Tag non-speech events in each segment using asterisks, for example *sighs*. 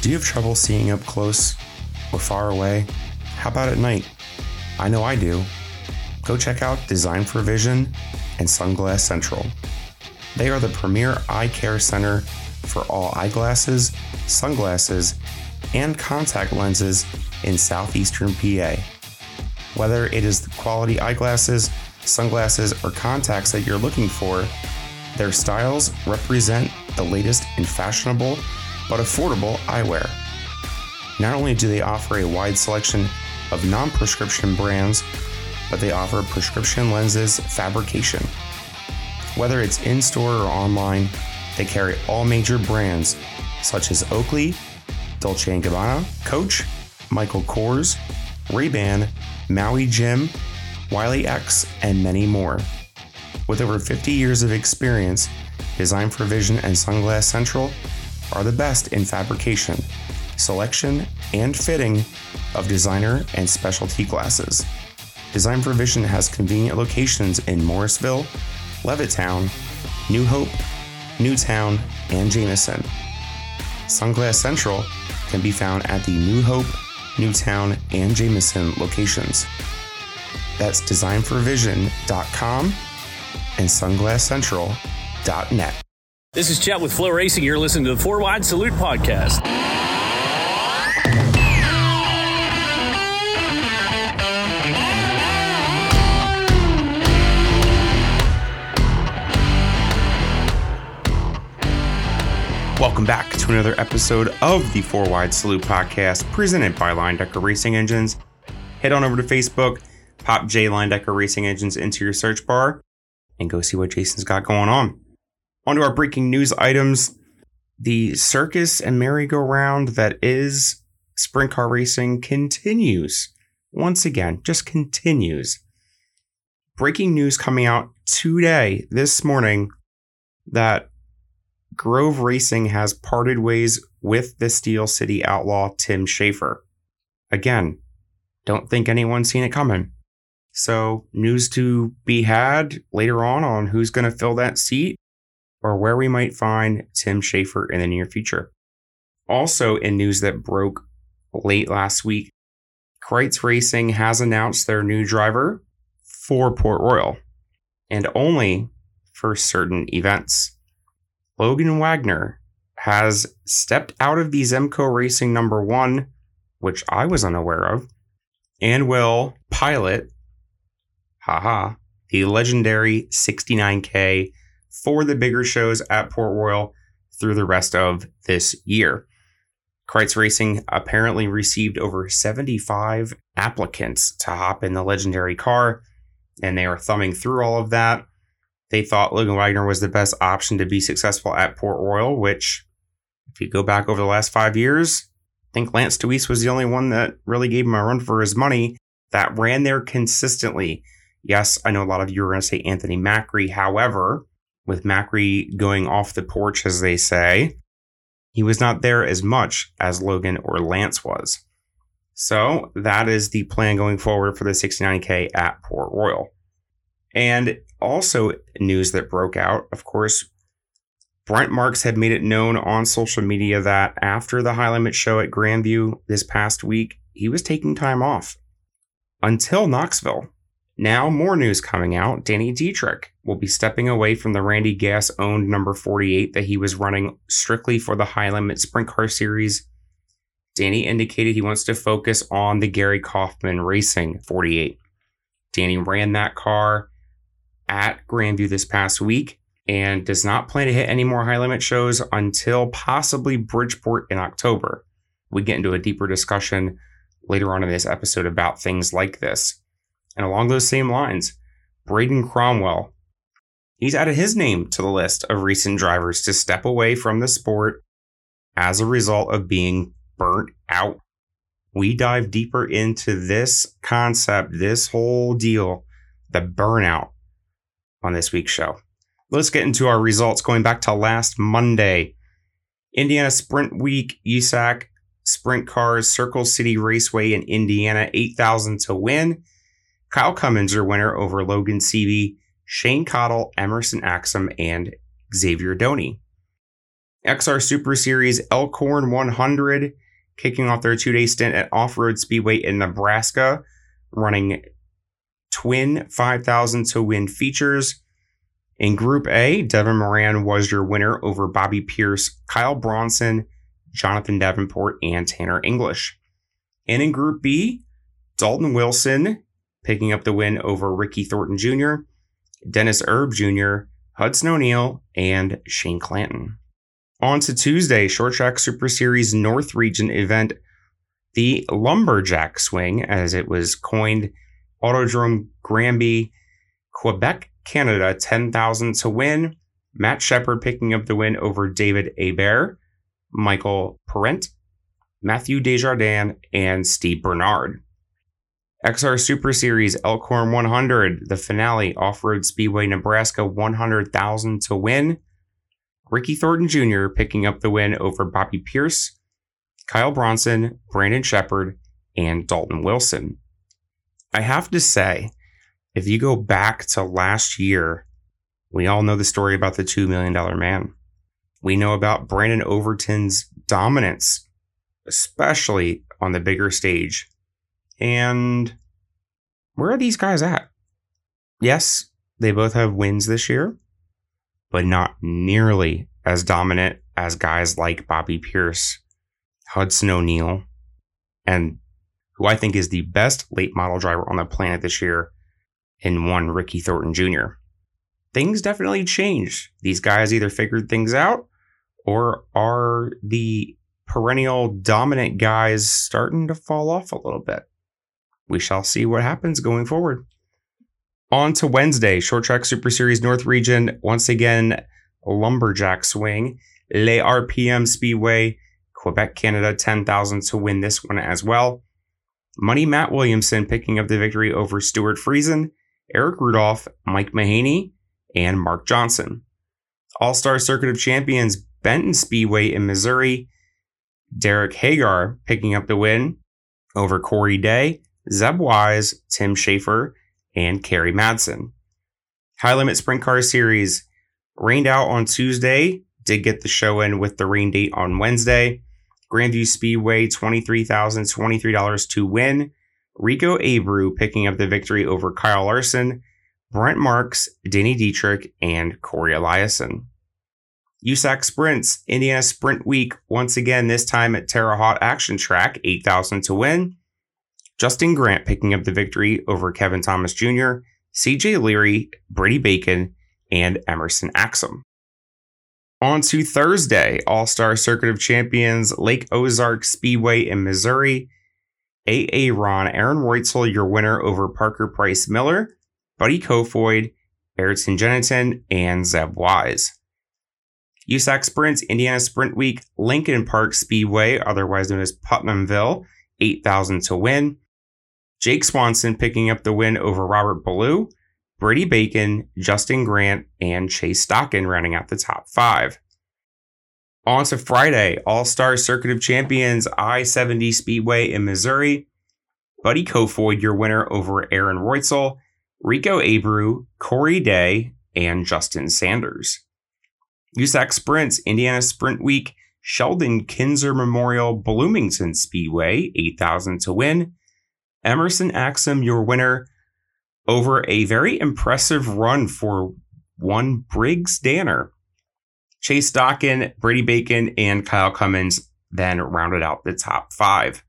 Do you have trouble seeing up close or far away? How about at night? I know I do. Go check out Design for Vision and Sunglass Central. They are the premier eye care center for all eyeglasses, sunglasses, and contact lenses in southeastern PA. Whether it is the quality eyeglasses, sunglasses, or contacts that you're looking for, their styles represent the latest in fashionable but affordable eyewear. Not only do they offer a wide selection of non prescription brands, but they offer prescription lenses fabrication. Whether it's in store or online, they carry all major brands such as Oakley, Dolce & Gabbana, Coach, Michael Kors, Ray-Ban, Maui Jim, Wiley X, and many more. With over 50 years of experience, Design for Vision and Sunglass Central are the best in fabrication, selection, and fitting of designer and specialty glasses. Design for Vision has convenient locations in Morrisville, Levittown, New Hope, Newtown, and Jameson. Sunglass Central can be found at the New Hope, Newtown, and Jameson locations. That's designforvision.com and sunglasscentral.net. This is Chet with FloRacing. You're listening to the Four Wide Salute podcast. Welcome back to another episode of the Four Wide Salute podcast presented by Leindecker Racing Engines. Head on over to Facebook, pop J Leindecker Racing Engines into your search bar, and go see what Jason's got going on. On to our breaking news items. The circus and merry-go-round that is sprint car racing continues. Once again, just continues. Breaking news coming out today, this morning, that Grove Racing has parted ways with the Steel City outlaw Tim Shaffer. Again, don't think anyone's seen it coming. So, news to be had later on on who's going to fill that seat or where we might find Tim Shaffer in the near future. Also, in news that broke late last week, Kreitz Racing has announced their new driver for Port Royal and only for certain events. Logan Wagner has stepped out of the Zemco Racing number one, which I was unaware of, and will pilot, haha, the legendary 69K for the bigger shows at Port Royal through the rest of this year. Kreitz Racing apparently received over 75 applicants to hop in the legendary car, and they are thumbing through all of that they thought Logan Wagner was the best option to be successful at Port Royal, which, if you go back over the last five years, I think Lance Dewease was the only one that really gave him a run for his money that ran there consistently. Yes, I know a lot of you are going to say Anthony Macri. However, with Macri going off the porch, as they say, he was not there as much as Logan or Lance was. So that is the plan going forward for the 69K at Port Royal. And also, news that broke out, of course, Brent Marks had made it known on social media that after the high limit show at Grandview this past week, he was taking time off until Knoxville. Now, more news coming out. Danny Dietrich will be stepping away from the Randy Gass owned number 48 that he was running strictly for the high limit sprint car series. Danny indicated he wants to focus on the Gary Kaufman Racing 48. Danny ran that car at Grandview this past week and does not plan to hit any more high limit shows until possibly Bridgeport in October. We get into a deeper discussion later on in this episode about things like this. And along those same lines, Braden Cromwell, he's added his name to the list of recent drivers to step away from the sport as a result of being burnt out. We dive deeper into this concept, this whole deal, the burnout on this week's show. Let's get into our results going back to last Monday. Indiana Sprint Week, USAC Sprint Cars, Circle City Raceway in Indiana, 8,000 to win. Kyle Cummins, your winner over Logan Seavey, Shane Cottle, Emerson Axsom, and Xavier Doney. XR Super Series Elkhorn 100 kicking off their two day stint at Off Road Speedway in Nebraska, running twin 5,000 to win features. In Group A, Devin Moran was your winner over Bobby Pierce, Kyle Bronson, Jonathan Davenport, and Tanner English. And in Group B, Dalton Wilson picking up the win over Ricky Thornton Jr., Dennis Erb Jr., Hudson O'Neal, and Shane Clanton. On to Tuesday, Short Track Super Series North Region event, the Lumberjack Swing, as it was coined, Autodrome Granby, Quebec, Canada, 10,000 to win. Matt Shepard picking up the win over David Hebert, Michael Parent, Matthew Desjardins, and Steve Bernard. XR Super Series Elkhorn 100, the finale, Off Road Speedway Nebraska, 100,000 to win. Ricky Thornton Jr. picking up the win over Bobby Pierce, Kyle Bronson, Brandon Shepard, and Dalton Wilson. I have to say, if you go back to last year, we all know the story about the $2 million man. We know about Brandon Overton's dominance, especially on the bigger stage and where are these guys at? Yes, they both have wins this year, but not nearly as dominant as guys like Bobby Pierce, Hudson O'Neal, and who I think is the best late model driver on the planet this year in one Ricky Thornton Jr. Things definitely changed. These guys either figured things out or are the perennial dominant guys starting to fall off a little bit we shall see what happens going forward. On to Wednesday, Short Track Super Series North Region. Once again, Lumberjack Swing. Le RPM Speedway, Quebec, Canada, 10,000 to win this one as well. Money Matt Williamson picking up the victory over Stuart Friesen, Eric Rudolph, Mike Mahaney, and Mark Johnson. All Star Circuit of Champions Benton Speedway in Missouri, Derek Hagar picking up the win over Corey Day, Zeb Wise, Tim Shaffer, and Kerry Madsen. High Limit Sprint Car Series rained out on Tuesday, did get the show in with the rain date on Wednesday. Grandview Speedway, $23,023 to win. Rico Abreu picking up the victory over Kyle Larson, Brent Marks, Danny Dietrich, and Corey Eliason. USAC Sprints, Indiana Sprint Week, once again, this time at Terre Haute Action Track, 8,000 to win. Justin Grant picking up the victory over Kevin Thomas Jr., CJ Leary, Brady Bacon, and Emerson Axsom. On to Thursday, All Star Circuit of Champions, Lake Ozark Speedway in Missouri. AA Ron, Aaron Reutzel, your winner over Parker Price Miller, Buddy Kofoid, Ayrton Jennington, and Zeb Wise. USAC Sprints, Indiana Sprint Week, Lincoln Park Speedway, otherwise known as Putnamville, 8,000 to win. Jake Swanson picking up the win over Robert Ballou, Brady Bacon, Justin Grant, and Chase Stockon rounding out the top five. On to Friday, All Star Circuit of Champions I 70 Speedway in Missouri. Buddy Kofoid, your winner over Aaron Reutzel, Rico Abreu, Corey Day, and Justin Sanders. USAC Sprints, Indiana Sprint Week, Sheldon Kinser Memorial Bloomington Speedway, 8,000 to win. Emerson Axsom, your winner, over a very impressive run for one Briggs Danner. Chase Stockon, Brady Bacon, and Kyle Cummins then rounded out the top five.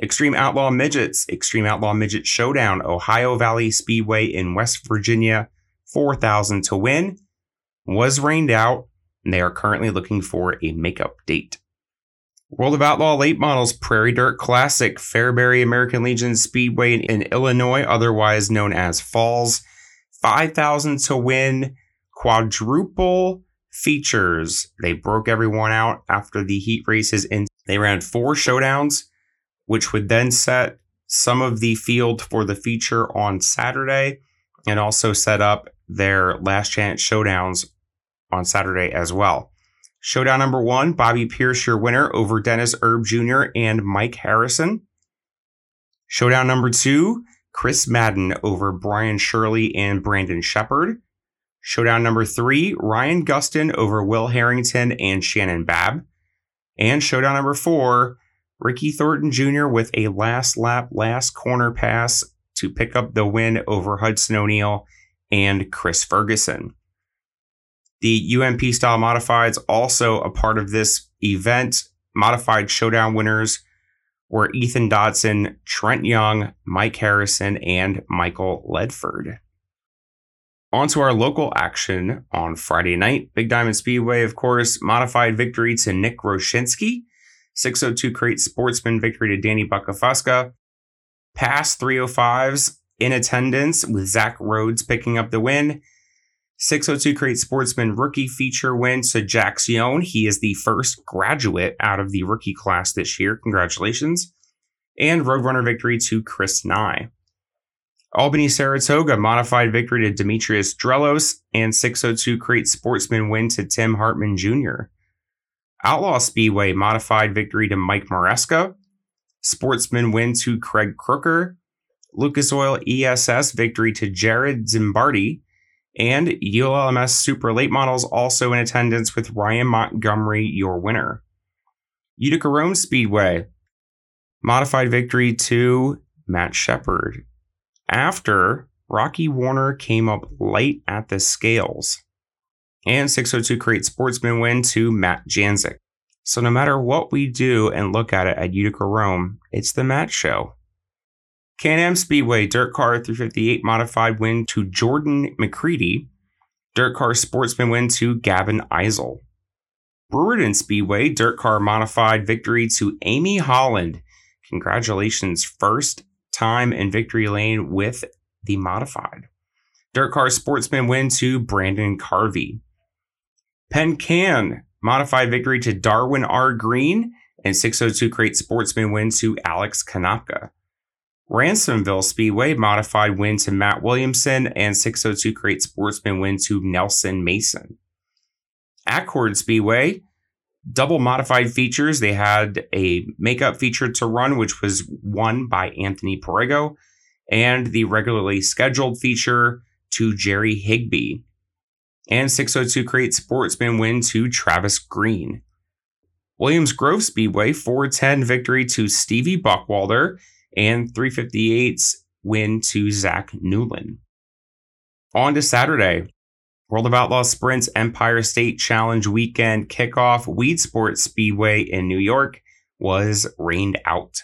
Extreme Outlaw Midgets, Extreme Outlaw Midget Showdown, Ohio Valley Speedway in West Virginia, 4,000 to win, was rained out, and they are currently looking for a makeup date. World of Outlaw Late Models Prairie Dirt Classic Fairbury American Legion Speedway in Illinois, otherwise known as Falls. 5,000 to win. Quadruple features. They broke everyone out after the heat races and they ran four showdowns, which would then set some of the field for the feature on Saturday and also set up their last chance showdowns on Saturday as well. Showdown number one Bobby Pierce, your winner over Dennis Erb Jr. and Mike Harrison. Showdown number two Chris Madden over Brian Shirley and Brandon Shepard. Showdown number three, Ryan Gustin over Will Harrington and Shannon Babb. And showdown number four, Ricky Thornton Jr. with a last lap, last corner pass to pick up the win over Hudson O'Neal and Chris Ferguson. The UMP style modifieds also a part of this event. Modified showdown winners were Ethan Dodson, Trent Young, Mike Harrison, and Michael Ledford. On to our local action on Friday night. Big Diamond Speedway, of course, modified victory to Nick Roshinsky. 602 crate sportsman victory to Danny Bukafuska. Pass 305s in attendance with Zach Rhodes picking up the win. 602 crate sportsman rookie feature win to Jack Sion. He is the first graduate out of the rookie class this year. Congratulations. And Roadrunner victory to Chris Nye. Albany Saratoga modified victory to Demetrius Drelos and 602 crate sportsman win to Tim Hartman Jr. Outlaw Speedway modified victory to Mike Maresca. Sportsman win to Craig Crooker. Lucas Oil ESS victory to Jared Zimbardi. And ULMS Super Late Models also in attendance with Ryan Montgomery, your winner. Utica Rome Speedway modified victory to Matt Shepard after Rocky Warner came up late at the scales. And 602 Crate Sportsman win to Matt Janzik. So no matter what we do and look at it at Utica Rome, it's the Matt show. Can-Am Speedway Dirt Car 358 modified win to Jordan McCready. Dirt Car Sportsman win to Gavin Eisel. Brewerton Speedway Dirt Car modified victory to Amy Holland. Congratulations, first time in victory lane with the modified. Dirt Car Sportsman win to Brandon Carvey. Penn Can modified victory to Darwin R. Green and 602 Crate Sportsman win to Alex Kanapka. Ransomville Speedway modified win to Matt Williamson and 602 Crate Sportsman win to Nelson Mason. Accord Speedway double modified features. They had a makeup feature to run, which was won by Anthony Perego, and the regularly scheduled feature to Jerry Higby. And 602 Crate Sportsman win to Travis Green. Williams Grove Speedway 410 victory to Stevie Buckwalter and 358's win to Zach Newland. On to Saturday. World of Outlaw Sprints Empire State Challenge weekend kickoff Weed Sports Speedway in New York was rained out.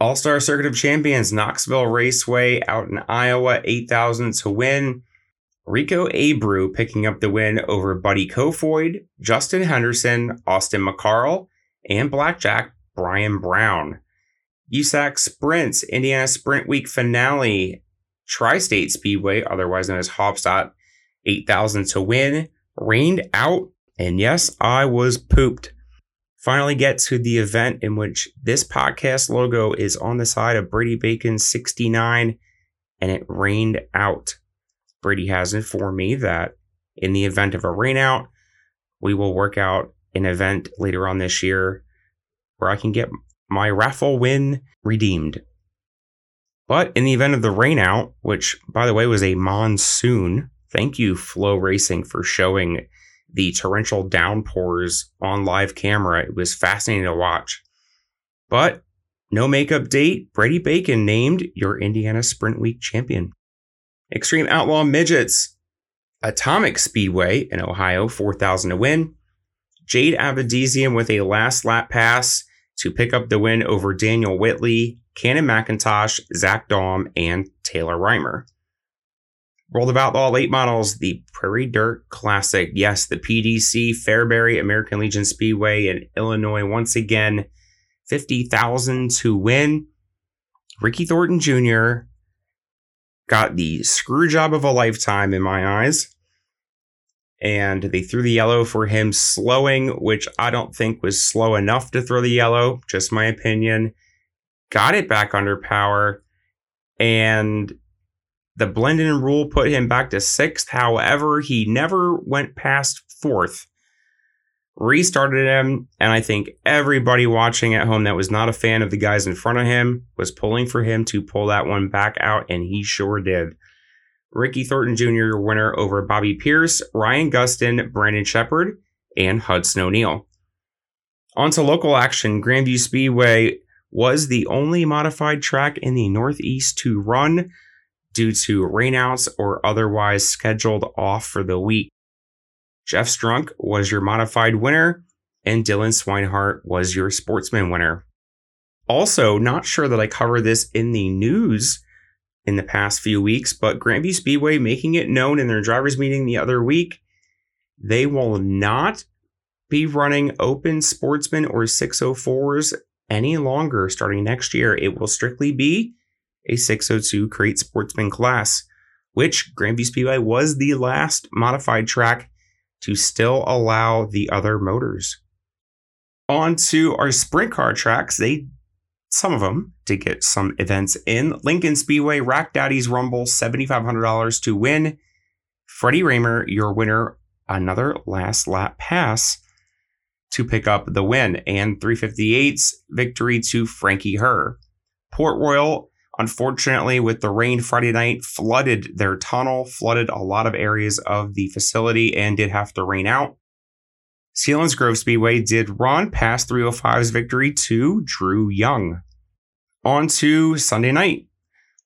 All Star Circuit of Champions Knoxville Raceway out in Iowa, 8,000 to win. Rico Abreu picking up the win over Buddy Kofoid, Justin Henderson, Austin McCarl, and Blackjack Brian Brown. USAC Sprints, Indiana Sprint Week finale, Tri State Speedway, otherwise known as Haubstadt, 8,000 to win, rained out, and yes, I was pooped. Finally, get to the event in which this podcast logo is on the side of Brady Bacon 69, and it rained out. Brady has informed me that in the event of a rainout, we will work out an event later on this year where I can get my raffle win redeemed. But in the event of the rainout, which by the way was a monsoon, thank you, FloRacing, for showing the torrential downpours on live camera. It was fascinating to watch. But no makeup date, Brady Bacon named your Indiana Sprint Week champion. Extreme Outlaw Midgets, Atomic Speedway in Ohio, 4,000 to win. Jade Avedisian with a last lap pass to pick up the win over Daniel Whitley, Cannon McIntosh, Zach Daum, and Taylor Reimer. World of Outlaw late models, the Prairie Dirt Classic. Yes, the PDC Fairbury American Legion Speedway in Illinois once again. 50,000 to win. Ricky Thornton Jr. got the screw job of a lifetime in my eyes and they threw the yellow for him slowing, which I don't think was slow enough to throw the yellow, just my opinion. Got it back under power, and the blending rule put him back to sixth. However, he never went past fourth. Restarted him, and I think everybody watching at home that was not a fan of the guys in front of him was pulling for him to pull that one back out, and he sure did. Ricky Thornton Jr., your winner over Bobby Pierce, Ryan Gustin, Brandon Shepard, and Hudson O'Neal. On to local action. Grandview Speedway was the only modified track in the Northeast to run due to rainouts or otherwise scheduled off for the week. Jeff Strunk was your modified winner, and Dylan Swinehart was your sportsman winner. Also, not sure that I cover this in the news in the past few weeks, but Grandview Speedway making it known in their drivers' meeting the other week they will not be running open sportsman or 604s any longer starting next year. It will strictly be a 602 crate sportsman class, which Grandview Speedway was the last modified track to still allow the other motors. On to our sprint car tracks. They some of them did get some events in. Lincoln Speedway, Rack Daddy's Rumble, $7,500 to win. Freddie Rahmer, your winner, another last lap pass to pick up the win. And 358's victory to Frankie Herr. Port Royal, unfortunately, with the rain Friday night, flooded their tunnel, flooded a lot of areas of the facility, and did have to rain out. Selinsgrove Speedway did run past 305's victory to Drew Young. On to Sunday night.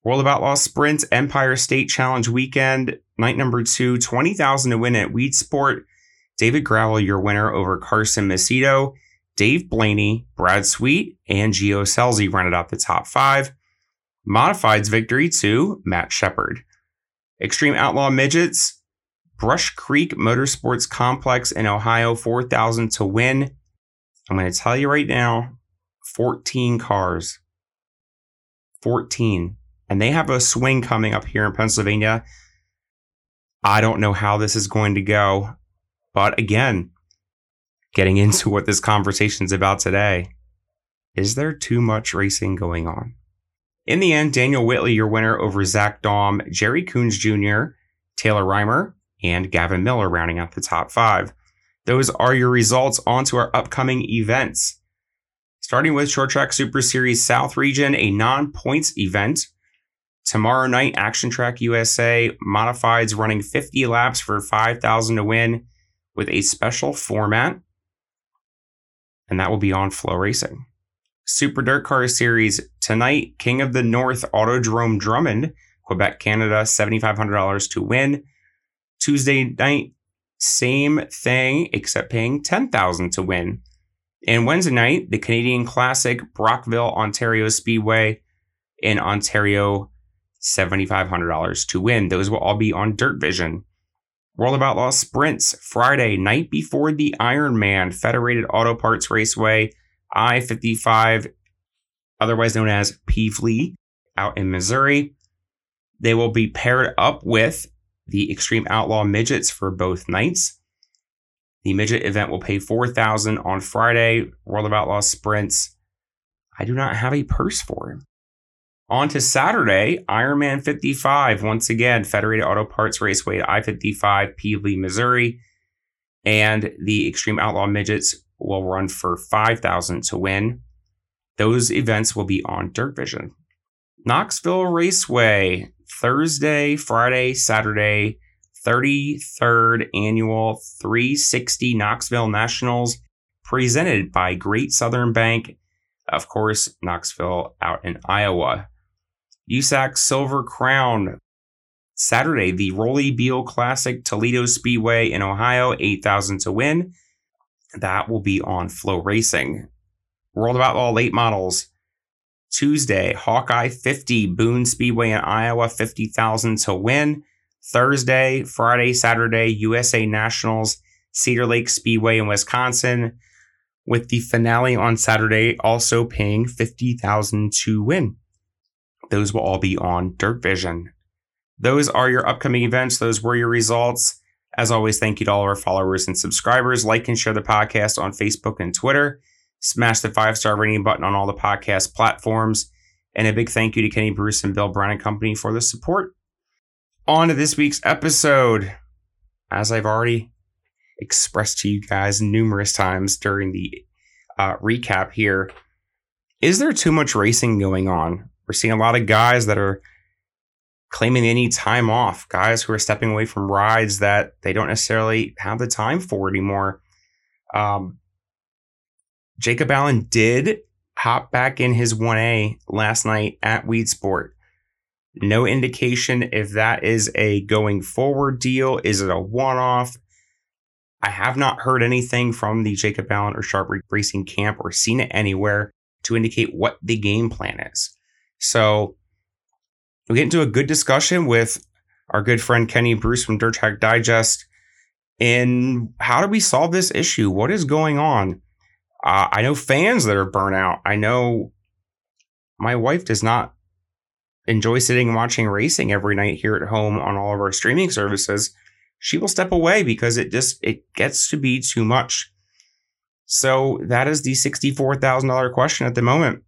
World of Outlaw Sprint Empire State Challenge weekend, night number two, 20,000 to win at Weed Sport. David Gravel, your winner over Carson Macedo. Dave Blaney, Brad Sweet, and Gio Scelzi rounded out the top five. Modifieds victory to Matt Shepard. Extreme Outlaw Midgets, Brush Creek Motorsports Complex in Ohio, 4,000 to win. I'm going to tell you right now 14 cars. 14. And they have a swing coming up here in Pennsylvania. I don't know how this is going to go. But again, getting *laughs* into what this conversation is about today, is there too much racing going on? In the end, Daniel Whitley, your winner over Zach Daum, Jerry Coons Jr., Taylor Reimer, and Gavin Miller rounding out the top five. Those are your results. On to our upcoming events. Starting with Short Track Super Series South Region, a non points event. Tomorrow night, Action Track USA modifieds running 50 laps for 5,000 to win with a special format. And that will be on FloRacing. Super Dirt Car Series tonight, King of the North Autodrome Drummond, Quebec, Canada, $7,500 to win. Tuesday night, same thing, except paying 10000 to win. And Wednesday night, the Canadian Classic Brockville, Ontario Speedway in Ontario, $7,500 to win. Those will all be on Dirt Vision. World of Outlaw Sprints Friday, night before the Ironman Federated Auto Parts Raceway, I 55, otherwise known as Pevely, out in Missouri. They will be paired up with the Extreme Outlaw Midgets for both nights. The midget event will pay 4000 on Friday. World of Outlaw Sprints. I do not have a purse for him. On to Saturday, Ironman 55. Once again, Federated Auto Parts Raceway I 55, Pevely, Missouri. And the Extreme Outlaw Midgets will run for 5000 to win. Those events will be on Dirt Vision. Knoxville Raceway, Thursday, Friday, Saturday, 33rd annual 360 Knoxville Nationals presented by Great Southern Bank. Of course, Knoxville out in Iowa. USAC Silver Crown. Saturday, the Rollie Beale Classic Toledo Speedway in Ohio, 8,000 to win. That will be on FloRacing. World of Outlaw Late Models. Tuesday, Hawkeye 50, Boone Speedway in Iowa, 50,000 to win. Thursday, Friday, Saturday, USA Nationals, Cedar Lake Speedway in Wisconsin, with the finale on Saturday also paying 50,000 to win. Those will all be on Dirt Vision. Those are your upcoming events. Those were your results. As always, thank you to all our followers and subscribers. Like and share the podcast on Facebook and Twitter. Smash the five star rating button on all the podcast platforms. And a big thank you to Kenny Bruce and Bill Brown and Company for the support. On to this week's episode. As I've already expressed to you guys numerous times during the uh, recap here, is there too much racing going on? We're seeing a lot of guys that are claiming they need time off, guys who are stepping away from rides that they don't necessarily have the time for anymore. Um, Jacob Allen did hop back in his 1A last night at Weed Sport. No indication if that is a going forward deal. Is it a one off? I have not heard anything from the Jacob Allen or Sharp Racing camp or seen it anywhere to indicate what the game plan is. So we get into a good discussion with our good friend Kenny Bruce from Dirt Track Digest. And how do we solve this issue? What is going on? Uh, I know fans that are burnout. I know my wife does not enjoy sitting and watching racing every night here at home on all of our streaming services. She will step away because it just it gets to be too much. So that is the $64,000 question at the moment.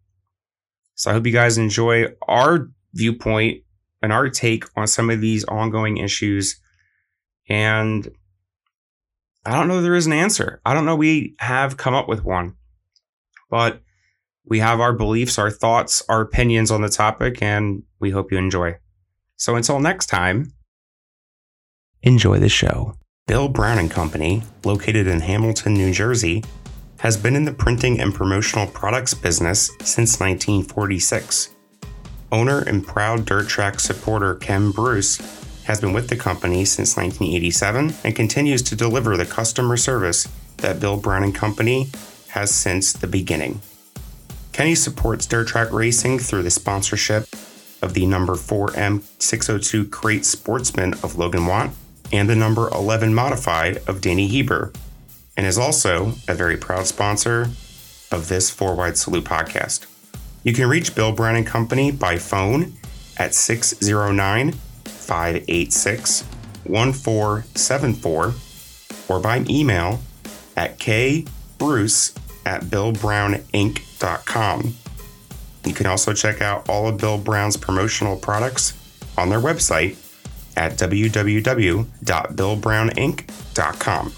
So I hope you guys enjoy our viewpoint and our take on some of these ongoing issues. And I don't know there is an answer. I don't know we have come up with one. But we have our beliefs, our thoughts, our opinions on the topic, and we hope you enjoy. So until next time, enjoy the show. Bill Brown and Company, located in Hamilton, New Jersey, has been in the printing and promotional products business since 1946. Owner and proud dirt track supporter Ken Bruce has been with the company since 1987 and continues to deliver the customer service that Bill Brown and Company has since the beginning. Kenny supports dirt track racing through the sponsorship of the number 4M602 Crate Sportsman of Logan Watt and the number 11 Modified of Danny Heber, and is also a very proud sponsor of this Four Wide Salute podcast. You can reach Bill Brown and Company by phone at 609 586 1474 or by email at kbruce at billbrowninc.com. You can also check out all of Bill Brown's promotional products on their website at www.billbrowninc.com.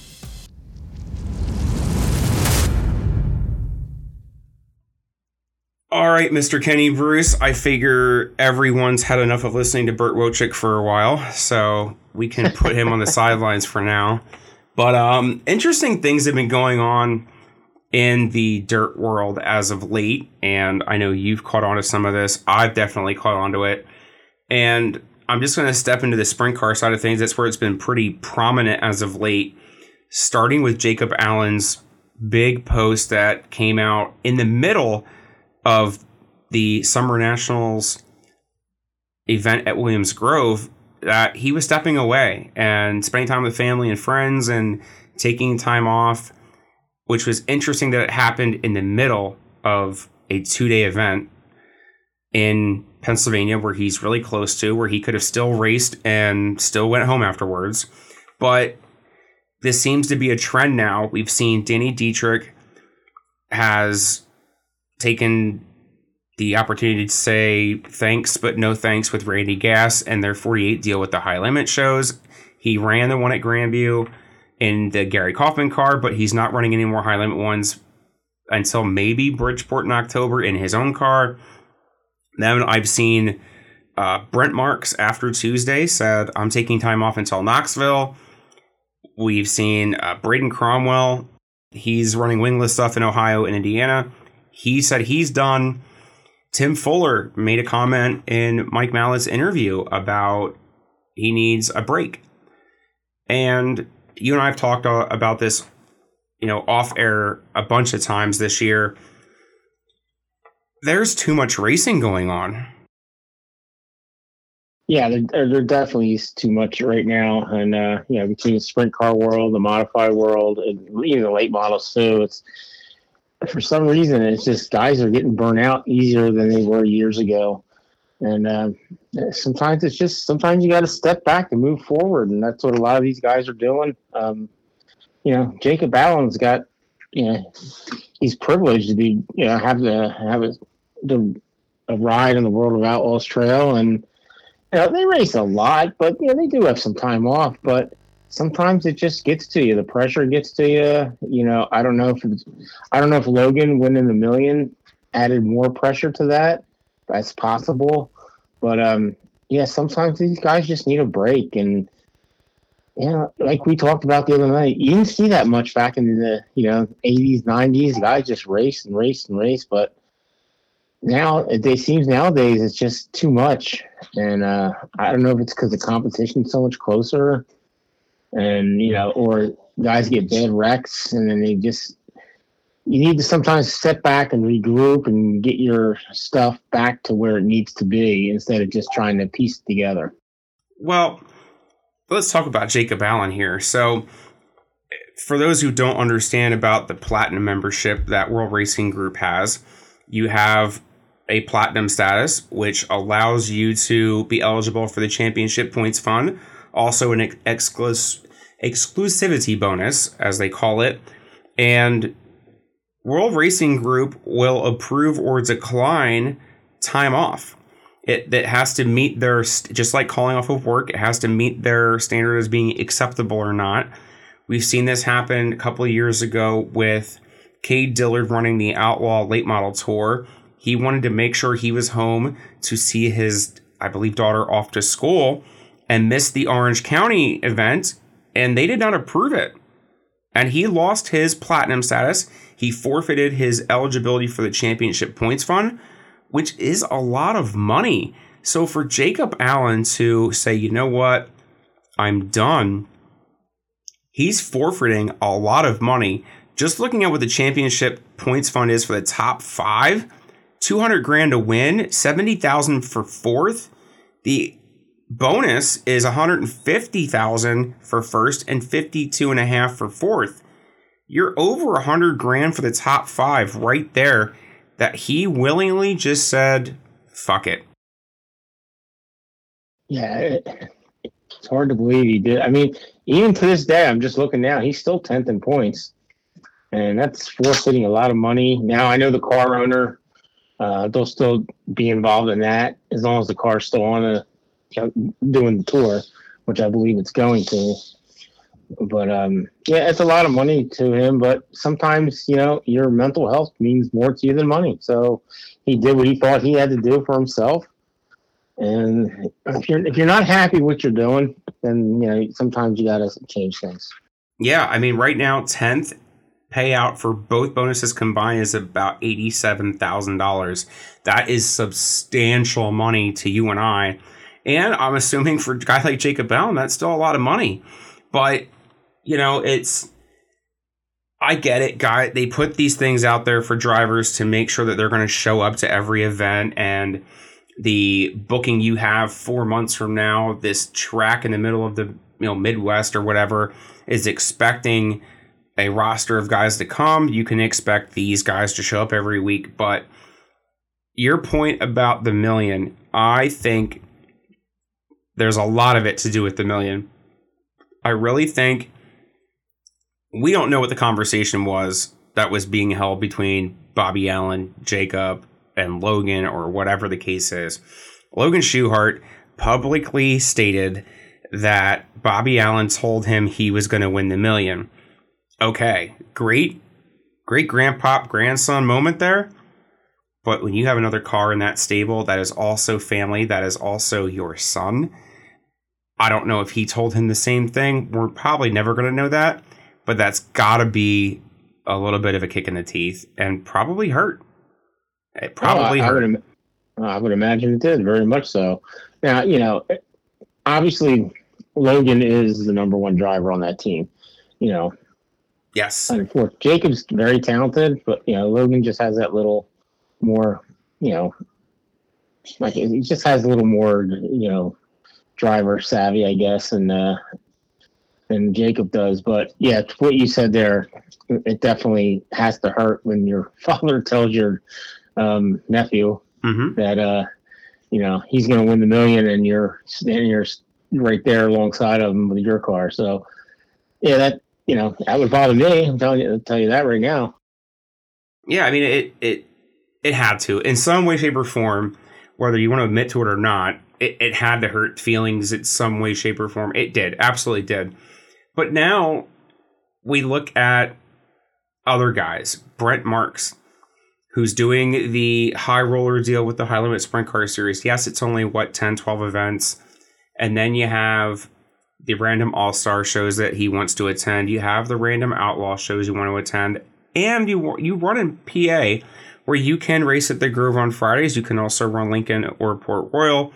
All right, Mr. Kenny Bruce. I figure everyone's had enough of listening to Burt Wojcik for a while, so we can put him on the *laughs* sidelines for now. But um, interesting things have been going on in the dirt world as of late, and I know you've caught on to some of this. I've definitely caught on to it, and I'm just going to step into the sprint car side of things. That's where it's been pretty prominent as of late, starting with Jacob Allen's big post that came out in the middle of the Summer Nationals event at Williams Grove that he was stepping away and spending time with family and friends and taking time off, which was interesting that it happened in the middle of a two day event in Pennsylvania where he's really close to, where he could have still raced and still went home afterwards. But this seems to be a trend now. We've seen Danny Dietrich has taken the opportunity to say thanks but no thanks with Randy Gass and their 48 deal with the high limit shows. He ran the one at Grandview in the Gary Kaufman car, but he's not running any more high limit ones until maybe Bridgeport in October in his own car. Then I've seen uh, Brent Marks after Tuesday said, I'm taking time off until Knoxville. We've seen uh, Braden Cromwell. He's running wingless stuff in Ohio and Indiana. He said he's done. Tim Fuller made a comment in Mike Mallett's interview about he needs a break. And you and I have talked about this, you know, off air a bunch of times this year. There's too much racing going on. Yeah, there, there definitely is too much right now, and uh, you know, between the sprint car world, the modified world, and even the late models too, it's for some reason, it's just guys are getting burnt out easier than they were years ago. And uh, sometimes it's just sometimes you got to step back and move forward, and that's what a lot of these guys are doing. Um, you know, Jacob Allen's got, you know, he's privileged to be, you know, have the have a, the a ride in the World of Outlaws Trail, and you know they race a lot, but you know they do have some time off, but sometimes it just gets to you. The pressure gets to you. You know, I don't know if I don't know if Logan winning the million added more pressure to that. That's possible, but um, yeah, sometimes these guys just need a break. And, yeah, like we talked about the other night, you didn't see that much back in the, you know, 80s, 90s. Guys just race and race and race. But now, it seems nowadays it's just too much. And uh, I don't know if it's because the competition's so much closer and, you know, or guys get bad wrecks and then they just you need to sometimes step back and regroup and get your stuff back to where it needs to be instead of just trying to piece it together. Well, let's talk about Jacob Allen here. So, for those who don't understand about the platinum membership that World Racing Group has, you have a platinum status, which allows you to be eligible for the championship points fund, also an exclus- exclusivity bonus, as they call it, and World Racing Group will approve or decline time off. It that has to meet their just like calling off of work. It has to meet their standard as being acceptable or not. We've seen this happen a couple of years ago with Cade Dillard running the Outlaw Late Model Tour. He wanted to make sure he was home to see his, I believe, daughter off to school and missed the Orange County event, and they did not approve it. And he lost his platinum status he forfeited his eligibility for the championship points fund, which is a lot of money. So for Jacob Allen to say, you know what, I'm done, he's forfeiting a lot of money. Just looking at what the championship points fund is for the top five, 200 grand to win, 70,000 for fourth. The bonus is 150,000 for first and 52 and a half for fourth you're over a hundred grand for the top five right there that he willingly just said, fuck it. Yeah, it's hard to believe he did. I mean, even to this day, I'm just looking now, he's still 10th in points. And that's forfeiting a lot of money. Now, I know the car owner, uh, they'll still be involved in that as long as the car's still on a, doing the tour, which I believe it's going to. But um, yeah, it's a lot of money to him. But sometimes, you know, your mental health means more to you than money. So he did what he thought he had to do for himself. And if you're if you're not happy with what you're doing, then you know sometimes you gotta change things. Yeah, I mean, right now, tenth payout for both bonuses combined is about eighty-seven thousand dollars. That is substantial money to you and I, and I'm assuming for a guy like Jacob Allen, that's still a lot of money. But you know, it's I get it, guy. They put these things out there for drivers to make sure that they're going to show up to every event and the booking you have 4 months from now, this track in the middle of the, you know, Midwest or whatever is expecting a roster of guys to come. You can expect these guys to show up every week, but your point about the million, I think there's a lot of it to do with the million. I really think we don't know what the conversation was that was being held between Bobby Allen, Jacob, and Logan, or whatever the case is. Logan Schuchart publicly stated that Bobby Allen told him he was going to win the million. Okay, great, great grandpop grandson moment there. But when you have another car in that stable that is also family, that is also your son, I don't know if he told him the same thing. We're probably never going to know that but that's got to be a little bit of a kick in the teeth and probably hurt. It probably oh, I, hurt. I would, I would imagine it did very much so. Now, you know, obviously Logan is the number one driver on that team. You know, yes. Jacob's very talented, but you know Logan just has that little more. You know, like he just has a little more. You know, driver savvy, I guess, and uh, than Jacob does. But yeah, what you said there, it definitely has to hurt when your *laughs* father tells your um, nephew mm-hmm. that uh, you know he's going to win the million, and you're standing you're right there alongside of him with your car. So yeah, that you know that would bother me. I'm telling you, I'll tell you that right now. Yeah, I mean it it it had to in some way, shape, or form, whether you want to admit to it or not. It, it had to hurt feelings in some way, shape, or form. It did, absolutely did. But now we look at other guys, Brent Marks. who's doing the high roller deal with the high limit sprint car series. Yes, it's only what 10, 12 events. And then you have the random all star shows that he wants to attend. You have the random outlaw shows you want to attend. And you you run in PA where you can race at the Grove on Fridays. You can also run Lincoln or Port Royal.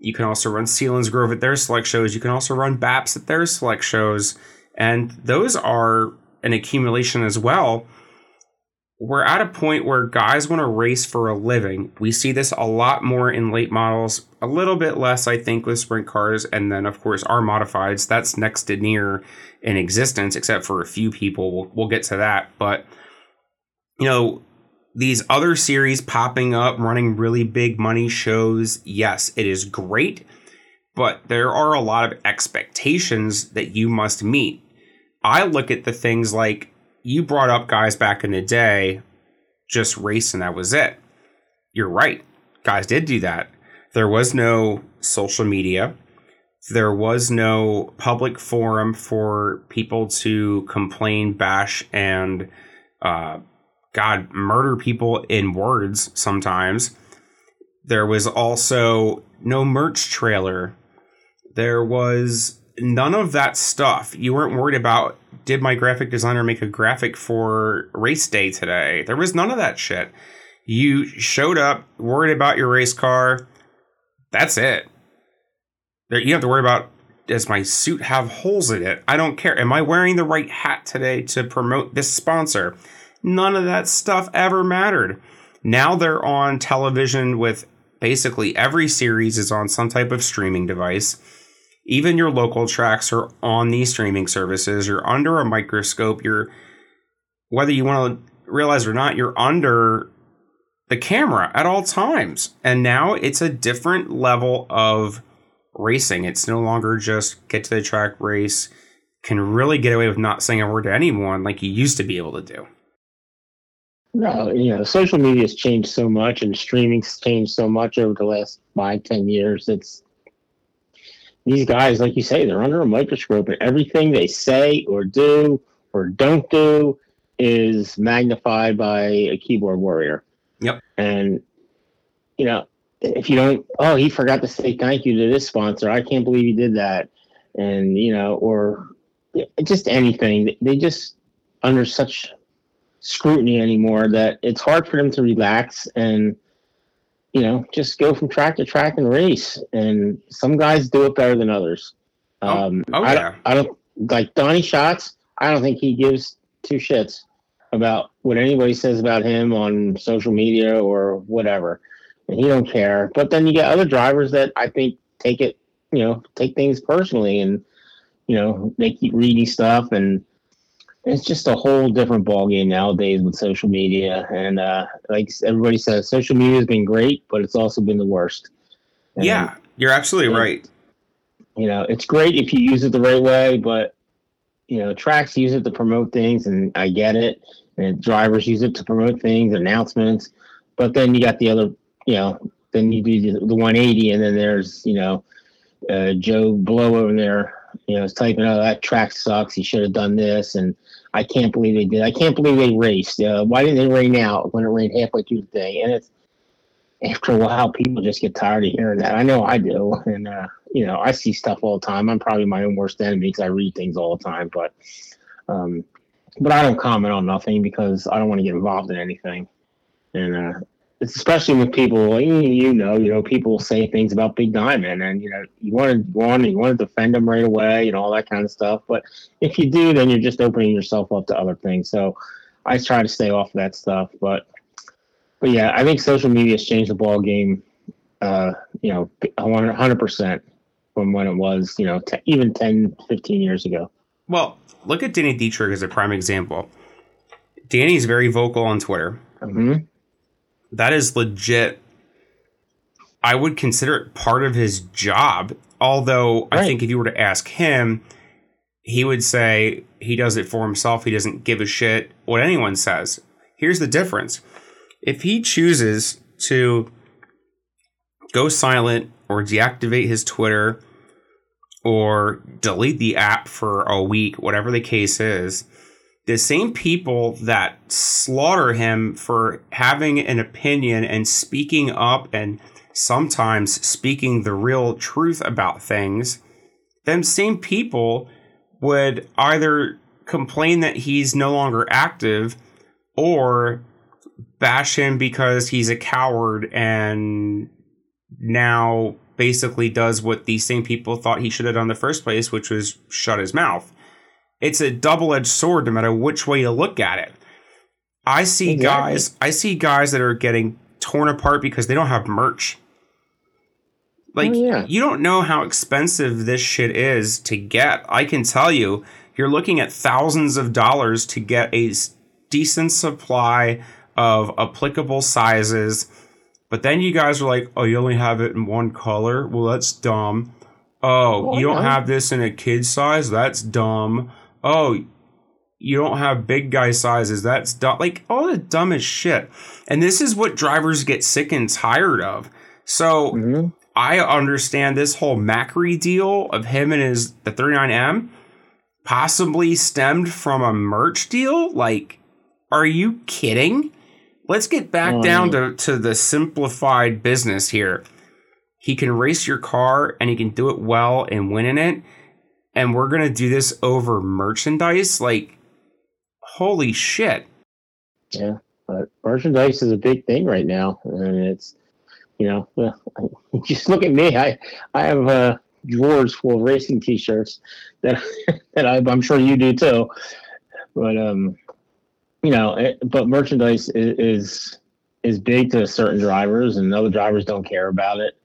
You can also run Selinsgrove at their select shows. You can also run BAPS at their select shows. And those are an accumulation as well. We're at a point where guys want to race for a living. We see this a lot more in late models, a little bit less, I think, with sprint cars. And then, of course, our modifieds. That's next to near in existence, except for a few people. We'll, we'll get to that. But, you know, these other series popping up, running really big money shows, yes, it is great, but there are a lot of expectations that you must meet. I look at the things like you brought up guys back in the day just race and that was it. You're right. Guys did do that. There was no social media. There was no public forum for people to complain, bash, and uh, God, murder people in words sometimes. There was also no merch trailer. There was none of that stuff. You weren't worried about did my graphic designer make a graphic for race day today? There was none of that shit. You showed up worried about your race car. That's it. There, you don't have to worry about does my suit have holes in it? I don't care. Am I wearing the right hat today to promote this sponsor? None of that stuff ever mattered. Now they're on television with basically every series is on some type of streaming device. Even your local tracks are on these streaming services. You're under a microscope. You're, whether you want to realize or not, you're under the camera at all times. And now it's a different level of racing. It's no longer just get to the track, race, can really get away with not saying a word to anyone like you used to be able to do. No, you know, social media has changed so much and streaming's changed so much over the last five, ten years. It's these guys, like you say, they're under a microscope and everything they say or do or don't do is magnified by a keyboard warrior. Yep. And you know, if you don't oh, he forgot to say thank you to this sponsor. I can't believe he did that. And, you know, or just anything. They just under such scrutiny anymore that it's hard for them to relax and you know just go from track to track and race. And some guys do it better than others. Oh, um oh, I, yeah. I don't like Donny Schatz i don't think he gives two shits about what anybody says about him on social media or whatever. And he don't care. But then you get other drivers that i think take it you know take things personally and you know they keep reading stuff and it's just a whole different ballgame nowadays with social media. And uh, like everybody says, social media has been great, but it's also been the worst. And, yeah, you're absolutely and, right. You know, it's great if you use it the right way, but you know, tracks use it to promote things, and I get it. And drivers use it to promote things, announcements. But then you got the other, you know, then you do the 180, and then there's, you know, uh, Joe Blow over there, you know, is typing, "Oh, that track sucks. He should have done this," and I can't believe they did. I can't believe they raced. Uh, why didn't they rain out when it rained halfway through the day? And it's after a while, people just get tired of hearing that. I know I do, and uh, you know, I see stuff all the time. I'm probably my own worst enemy because I read things all the time. But, um, but I don't comment on nothing because I don't want to get involved in anything. And uh, especially with people you know you know people say things about big diamond and you know you want to want you want to defend them right away and all that kind of stuff. But if you do then you're just opening yourself up to other things. So i try to stay off of that stuff. But but yeah i think social media has changed the ball game uh you know 100% from when it was you know t- even 10 15 years ago. Well look at danny dietrich as a prime example. Danny's very vocal on twitter. Mm-hmm that is legit. I would consider it part of his job. Although right. I think if you were to ask him, he would say he does it for himself. He doesn't give a shit what anyone says. Here's the difference. If he chooses to go silent or deactivate his Twitter or delete the app for a week, whatever the case is, the same people that slaughter him for having an opinion and speaking up and sometimes speaking the real truth about things, them same people would either complain that he's no longer active or bash him because he's a coward and now basically does what these same people thought he should have done in the first place, which was shut his mouth. It's a double edged sword no matter which way you look at it. I see exactly. guys I see guys that are getting torn apart because they don't have merch. Like oh, yeah. you don't know how expensive this shit is to get. I can tell you, you're looking at thousands of dollars to get a decent supply of applicable sizes. But then you guys are like, "Oh, you only have it in one color. Well, that's dumb. Oh, well, you don't have this in a kid size. That's dumb. Oh, you don't have big guy sizes. That's dumb. Like all the dumbest shit. And this is what drivers get sick and tired of. So mm-hmm. I understand this whole Macri deal of him and his the 39M possibly stemmed from a merch deal. Like, are you kidding? Let's get back oh, down to, to the simplified business here. He can race your car and he can do it well and win in it. And we're gonna do this over merchandise. Like, holy shit. Yeah, but merchandise is a big thing right now. And it's you know, well, *laughs* just look at me. I I have uh, drawers full of racing T-shirts that *laughs* that I, am sure you do too. But um, you know, it, but merchandise is, is is big to certain drivers, and other drivers don't care about it.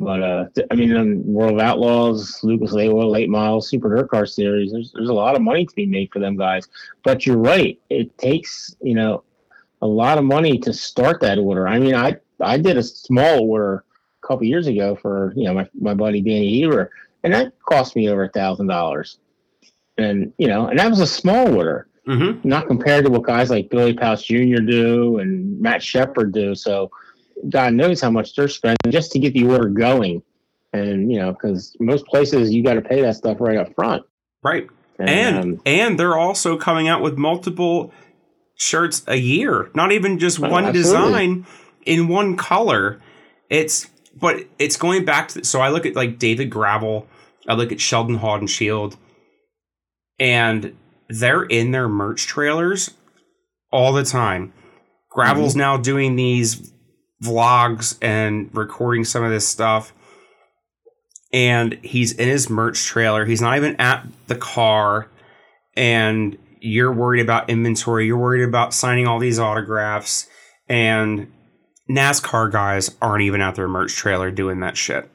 But uh, I mean, in World of Outlaws, Lucas Oil, Late Model, Super Dirt Car Series, there's there's a lot of money to be made for them guys. But you're right, it takes you know a lot of money to start that order. I mean, I I did a small order a couple years ago for you know my, my buddy Danny Eber, and that cost me over a thousand dollars. And you know, and that was a small order, mm-hmm. not compared to what guys like Billy Pauch Jr. do and Matt Sheppard do. So God knows how much they're spending just to get the order going. And you know, because most places you got to pay that stuff right up front. Right. And and, um, and they're also coming out with multiple shirts a year, not even just one absolutely. design in one color. It's but it's going back to so I look at like David Gravel, I look at Sheldon Haudenschild, and they're in their merch trailers all the time. Gravel's mm-hmm. now doing these vlogs and recording some of this stuff. And he's in his merch trailer. He's not even at the car. And you're worried about inventory. You're worried about signing all these autographs. And NASCAR guys aren't even at their merch trailer doing that shit.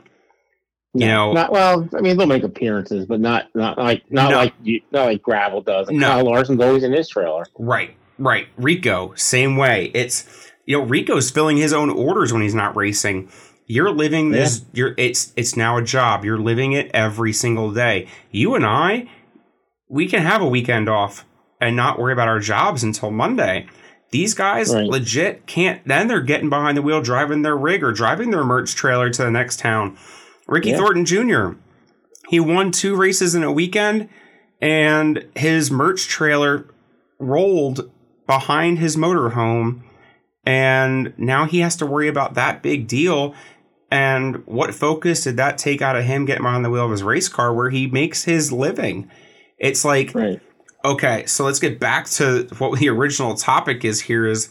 You know, not well. I mean, they'll make appearances, but not not like not no, like not like Gravel does. no. Kyle Larson's always in his trailer. Right, right. Rico, same way. It's you know Rico's filling his own orders when he's not racing. You're living this. Yeah. You're it's it's now a job. You're living it every single day. You and I, we can have a weekend off and not worry about our jobs until Monday. These guys right. legit can't. Then they're getting behind the wheel, driving their rig or driving their merch trailer to the next town. Ricky yeah. Thornton Jr. He won two races in a weekend, and his merch trailer rolled behind his motorhome, and now he has to worry about that big deal. And what focus did that take out of him getting behind the wheel of his race car where he makes his living? It's like right. Okay, so let's get back to what the original topic is here is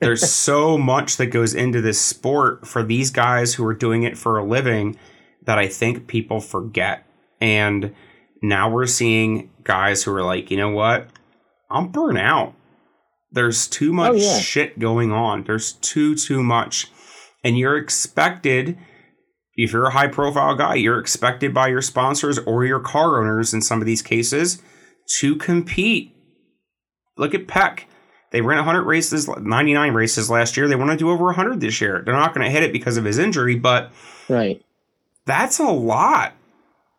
there's *laughs* so much that goes into this sport for these guys who are doing it for a living that I think people forget. And now we're seeing guys who are like, you know what? I'm burnt out. There's too much oh, yeah. shit going on. There's too, too much. And you're expected, if you're a high profile guy, you're expected by your sponsors or your car owners in some of these cases to compete. Look at Peck. They ran 100 races, 99 races last year. They want to do over 100 this year. They're not going to hit it because of his injury, but right, that's a lot.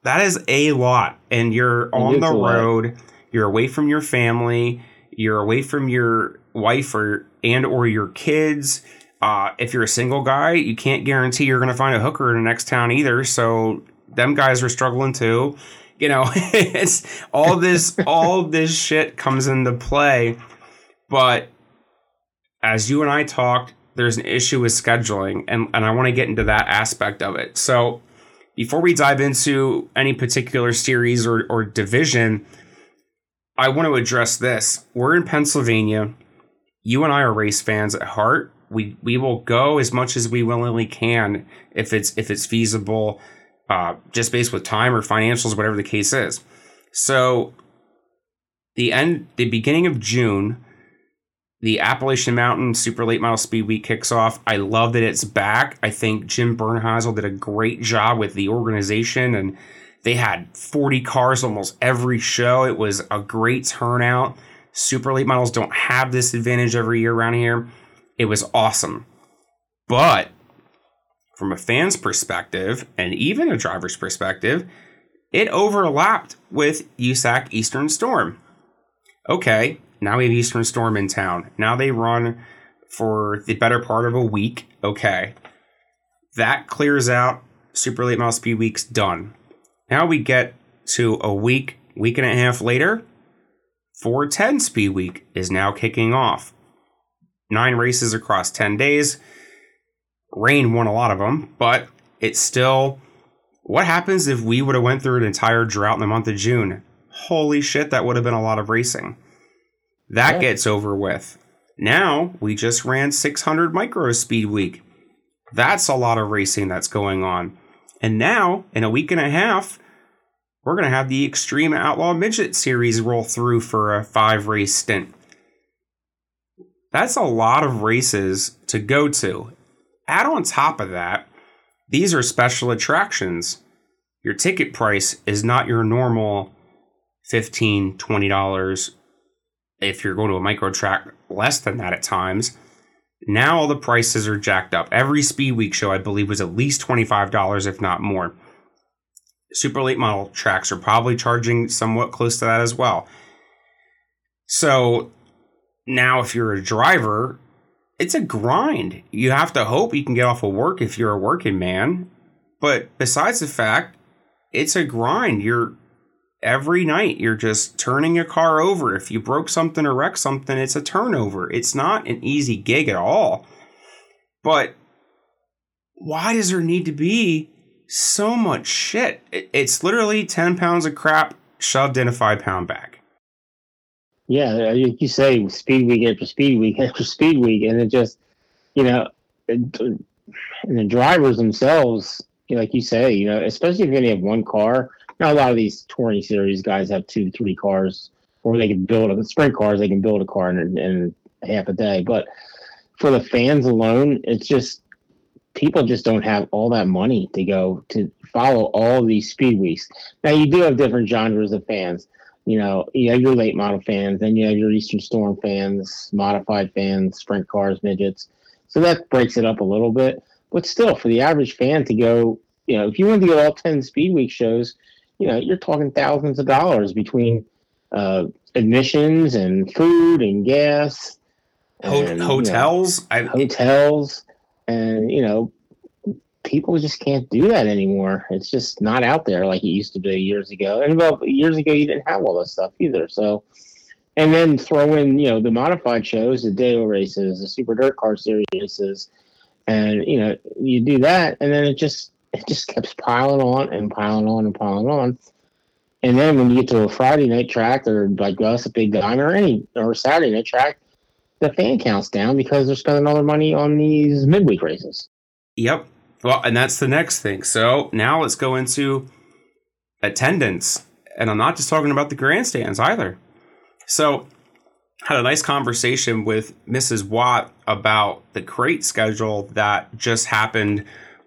That is a lot, and you're on the road. Lot. You're away from your family. You're away from your wife or and or your kids. Uh, if you're a single guy, you can't guarantee you're going to find a hooker in the next town either. So them guys are struggling too You know, *laughs* it's all this *laughs* all this shit comes into play. But as you and I talked, there's an issue with scheduling, and, and I want to get into that aspect of it. So before we dive into any particular series or, or division, I want to address this. We're in Pennsylvania. You and I are race fans at heart. We we will go as much as we willingly can if it's if it's feasible, uh, just based with time or financials, whatever the case is. So the end the beginning of June, the Appalachian Mountain Super Late Model Speed Week kicks off. I love that it's back. I think Jim Bernheisel did a great job with the organization and they had 40 cars almost every show. It was a great turnout. Super late models don't have this advantage every year around here. It was awesome. But from a fan's perspective and even a driver's perspective, it overlapped with USAC Eastern Storm. Okay, now we have Eastern Storm in town. Now they run for the better part of a week. Okay. That clears out Super Late Model Speed Week's done. Now we get to a week, week and a half later. 410 Speed Week is now kicking off. Nine races across 10 days. Rain won a lot of them, but it's still. What happens if we would have went through an entire drought in the month of June? Holy shit, that would have been a lot of racing. That yeah. gets over with. Now we just ran 600 micro speed week. That's a lot of racing that's going on. And now, in a week and a half, we're going to have the Xtreme Outlaw Midget Series roll through for a five race stint. That's a lot of races to go to. Add on top of that, these are special attractions. Your ticket price is not your normal $15, $20 if you're going to a micro track, less than that at times. Now all the prices are jacked up. Every Speed Week show, I believe, was at least $25, if not more. Super late model tracks are probably charging somewhat close to that as well. So now, if you're a driver, it's a grind. You have to hope you can get off of work if you're a working man. But besides the fact, it's a grind. You're every night you're just turning a car over. If you broke something or wrecked something, it's a turnover. It's not an easy gig at all. But why does there need to be so much shit? It's literally 10 pounds of crap shoved in a five pound bag. Yeah, like you say, speed week after speed week *laughs* after speed week, and it just, you know, and the drivers themselves, like you say, you know, especially if you only have one car, now a lot of these touring series guys have two, three cars, or they can build a sprint cars. They can build a car in, in half a day. But for the fans alone, it's just people just don't have all that money to go to follow all these speed weeks. Now you do have different genres of fans. You know, you have your late model fans, then you have your Eastern Storm fans, modified fans, sprint cars, midgets. So that breaks it up a little bit. But still, for the average fan to go, you know, if you want to go all 10 speed week shows, you know, you're talking thousands of dollars between uh, admissions and food and gas, and, hotels, you know, hotels, and you know, people just can't do that anymore. It's just not out there like it used to be years ago. And well, years ago you didn't have all this stuff either. So, and then throw in you know the modified shows, the Deo races, the Super Dirt Car Series and you know you do that, and then it just it just keeps piling on and piling on and piling on. And then when you get to a Friday night track or like us, a big diamond or any or Saturday night track, the fan counts down because they're spending all their money on these midweek races. Yep. Well, and that's the next thing. So now let's go into attendance. And I'm not just talking about the grandstands either. So had a nice conversation with Mrs. Watt about the crate schedule that just happened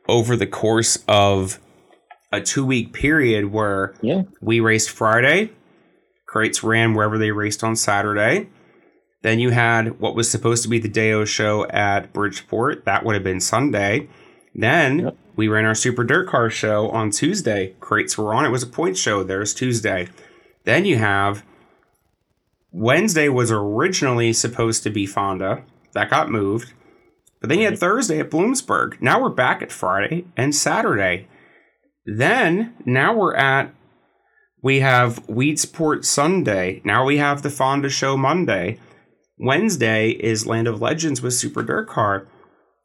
over the course of a two week period where yeah. we raced Friday, crates ran wherever they raced on Saturday. Then you had what was supposed to be the Deo show at Bridgeport. That would have been Sunday. Then yep. we ran our Super Dirt Car show on Tuesday. Crates were on. It was a point show. There's Tuesday. Then you have Wednesday was originally supposed to be Fonda. That got moved. But then you had Thursday at Bloomsburg. Now we're back at Friday and Saturday. Then now we're at We have Weedsport Sunday. Now we have the Fonda Show Monday. Wednesday is Land of Legends with Super Dirt Car.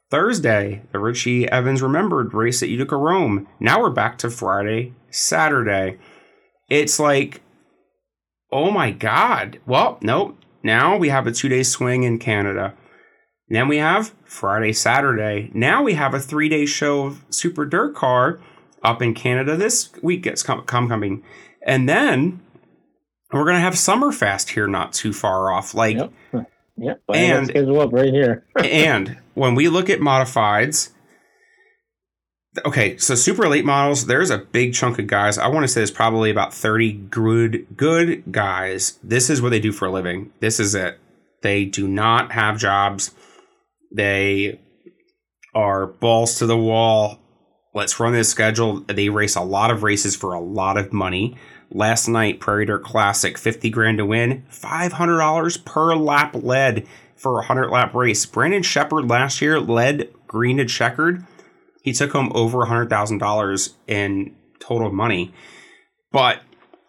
Thursday, the Richie Evans Remembered race at Utica Rome. Now we're back to Friday, Saturday. It's like, oh my God. Well, nope. Now we have a two day swing in Canada. Then we have Friday, Saturday. Now we have a three day show of Super Dirt Car up in Canada this week. It's come coming. And then we're going to have Summerfest here not too far off. Like, Yep. *laughs* Yep. And- schedule up right here. *laughs* and when we look at modifieds, okay, so super late models, there's a big chunk of guys. I want to say there's probably about 30 good good guys. This is what they do for a living. This is it. They do not have jobs. They are balls to the wall. Let's run this schedule. They race a lot of races for a lot of money. Last night, Prairie Dirt Classic, 50 grand to win, $500 per lap led for a 100 lap race. Brandon Sheppard last year led green to checkered. He took home over $100,000 in total money. But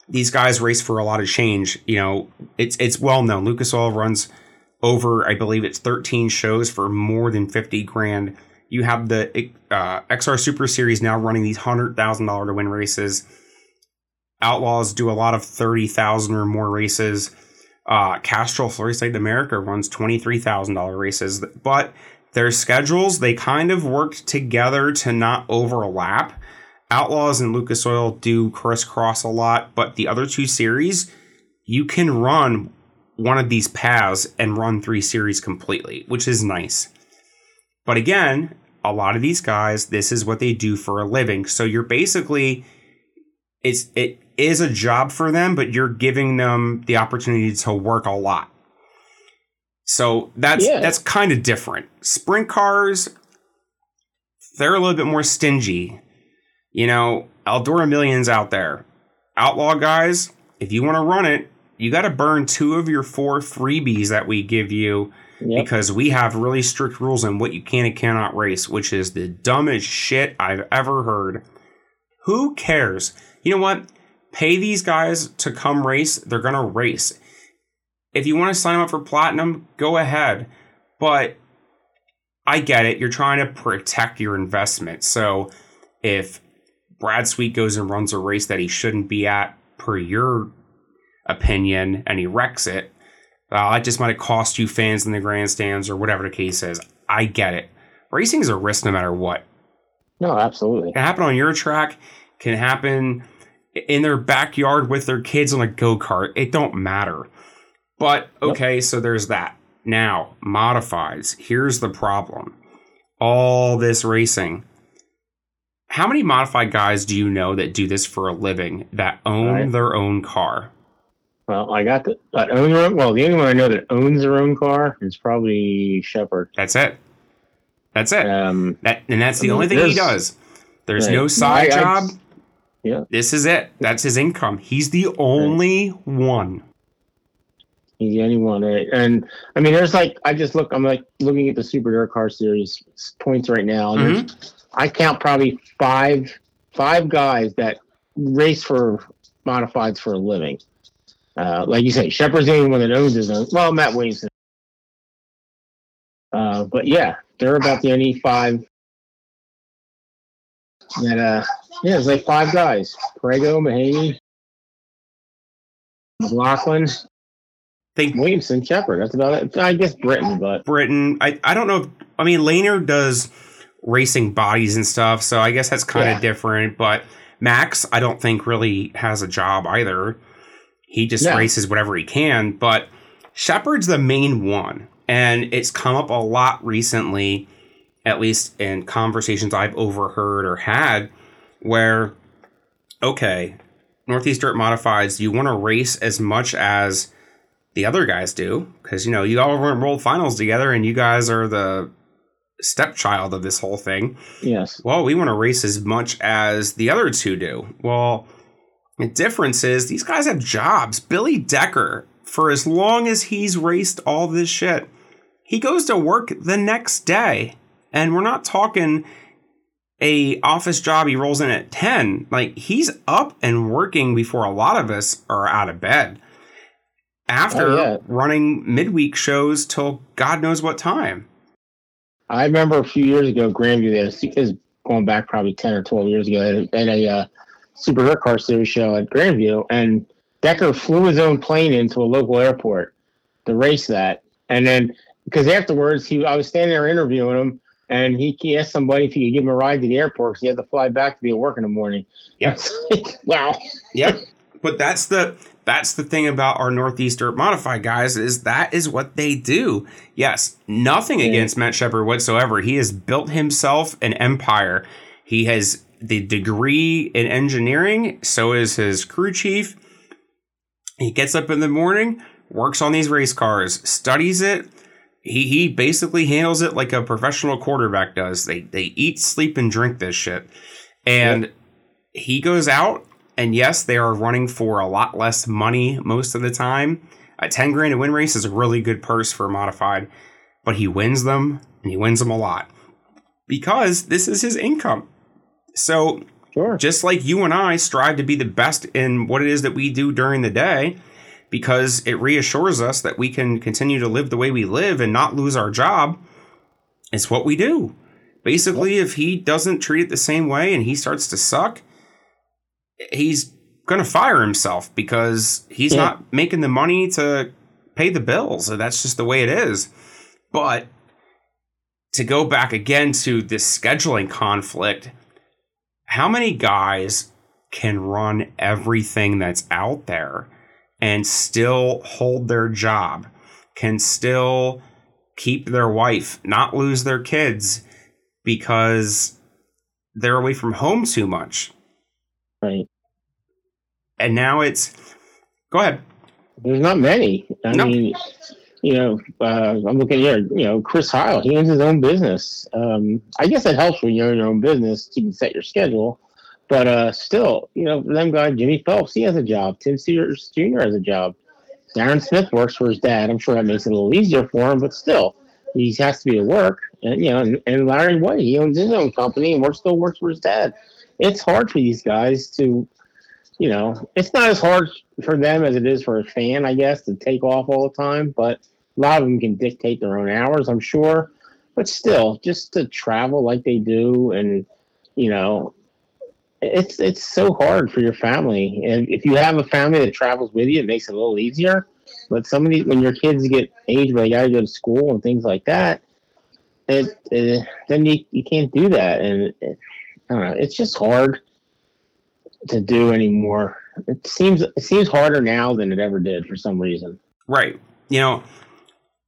these guys race for a lot of change. You know, it's it's well known. Lucas Oil runs over, I believe it's 13 shows for more than 50 grand. You have the uh, XR Super Series now running these $100,000 to win races. Outlaws do a lot of 30,000 or more races. Uh, Castrol Florida America runs $23,000 races. But their schedules, they kind of worked together to not overlap. Outlaws and Lucas Oil do crisscross a lot, but the other two series, you can run one of these paths and run three series completely, which is nice. But again, a lot of these guys, this is what they do for a living. So you're basically it's it is a job for them, but you're giving them the opportunity to work a lot. So that's Yeah. that's kind of different. Sprint cars, they're a little bit more stingy. You know, Eldora Millions out there. Outlaw guys, if you want to run it, you got to burn two of your four freebies that we give you Yep. because we have really strict rules on what you can and cannot race, which is the dumbest shit I've ever heard. Who cares? You know what? Pay these guys to come race. They're going to race. If you want to sign them up for platinum, go ahead. But I get it. You're trying to protect your investment. So if Brad Sweet goes and runs a race that he shouldn't be at, per your opinion, and he wrecks it, uh, well, that just might have cost you fans in the grandstands or whatever the case is. I get it. Racing is a risk no matter what. No, absolutely. Can happen on your track, can happen in their backyard with their kids on a go kart. It don't matter. But okay, so there's that. Now, modifies. Here's the problem. All this racing. How many modified guys do you know that do this for a living that own Right. their own car? Well, I got the I own. Well, the only one I know that owns their own car is probably Sheppard. That's it. That's it. Um, That and that's the I mean, only thing he does. There's Right. no side I- job. Yeah, This is it. That's his income. He's the only one. he's the only one. Right? And I mean, there's like I just look. I'm like looking at the Super Dirt Car Series points right now, and Mm-hmm. I count probably five five guys that race for modifieds for a living. Uh, like you say, Sheppard's the only one that owns his own. Well, Mat Williamson. Uh, but yeah, they're about the only five that uh yeah, it's like five guys. Perrego, Mahaney, McLaughlin, Think Williamson, Sheppard. That's about it. I guess Britain, but Britain. I, I don't know. If, I mean, Laner does racing bodies and stuff, so I guess that's kind of Yeah. different. But Max, I don't think really has a job either. He just No. races whatever he can. But Sheppard's the main one, and it's come up a lot recently, at least in conversations I've overheard or had, where okay, Northeast Dirt Modifieds, you want to race as much as the other guys do because you know you all run world finals together and you guys are the stepchild of this whole thing. Yes. well we want to race as much as the other two do. Well the difference is these guys have jobs. Billy decker for as long as he's raced all this shit he goes to work the next day and we're not talking a office job. He rolls in at 10. Like he's up and working before a lot of us are out of bed. After Oh, yeah. running midweek shows till God knows what time. I remember a few years ago, Grandview, they had a, is going back probably 10 or 12 years ago, had a, uh, Super Dirt Car Series show at Grandview, and Decker flew his own plane into a local airport to race that. And then, because afterwards, he I was standing there interviewing him, and he, he asked somebody if he could give him a ride to the airport because he had to fly back to be at work in the morning. Yeah. *laughs* Wow. Yep. *laughs* But that's the that's the thing about our Northeast Dirt Modified guys is that is what they do. Yes, nothing Yeah. against Matt Sheppard whatsoever. He has built himself an empire. He has the degree in engineering. So is his crew chief. He gets up in the morning, works on these race cars, studies it. He he basically handles it like a professional quarterback does. They they eat, sleep, and drink this shit. And he goes out and yes, they are running for a lot less money most of the time. A 10 grand a win race is a really good purse for a modified, but he wins them and he wins them a lot because this is his income. So, Sure. just like you and I strive to be the best in what it is that we do during the day, because it reassures us that we can continue to live the way we live and not lose our job, it's what we do. Basically, if he doesn't treat it the same way and he starts to suck, he's going to fire himself because he's Yeah. not making the money to pay the bills. So that's just the way it is. But to go back again to this scheduling conflict, how many guys can run everything that's out there and still hold their job, can still keep their wife, not lose their kids because they're away from home too much? Right. And now it's go ahead. There's not many. I No. mean, you know, uh, I'm looking here. You know, Chris Hile, he owns his own business. Um, I guess it helps when you own your own business. You can set your schedule. But uh, still, you know, them guys, Jimmy Phelps, he has a job. Tim Sears Jr. has a job. Darren Smith works for his dad. I'm sure that makes it a little easier for him, but still, he has to be at work. And you know, and, and Larry Wight, he owns his own company and works still works for his dad. It's hard for these guys to you know, it's not as hard for them as it is for a fan, I guess, to take off all the time. But a lot of them can dictate their own hours, I'm sure. But still, just to travel like they do, and you know, it's it's so hard for your family. And if you have a family that travels with you, it makes it a little easier. But some of these, when your kids get age where they got to go to school and things like that, it, uh then you you can't do that, and it, I don't know. It's just hard to do anymore. It seems it seems harder now than it ever did for some reason. Right. You know,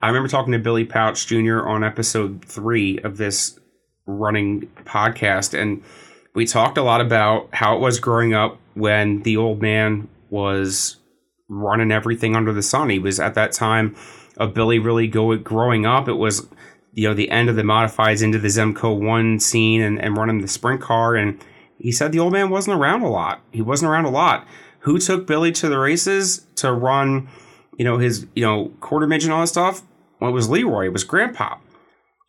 I remember talking to Billy Pauch Jr. on episode three of this running podcast, and we talked a lot about how it was growing up when the old man was running everything under the sun. He was at that time of Billy really go, growing up. It was, you know, the end of the modifies into the Zemco 1 scene and, and running the sprint car. And he said the old man wasn't around a lot. He wasn't around a lot. Who took Billy to the races to run, you know, his, you know, quarter midget and all that stuff? Well, it was Leroy. It was Grandpa.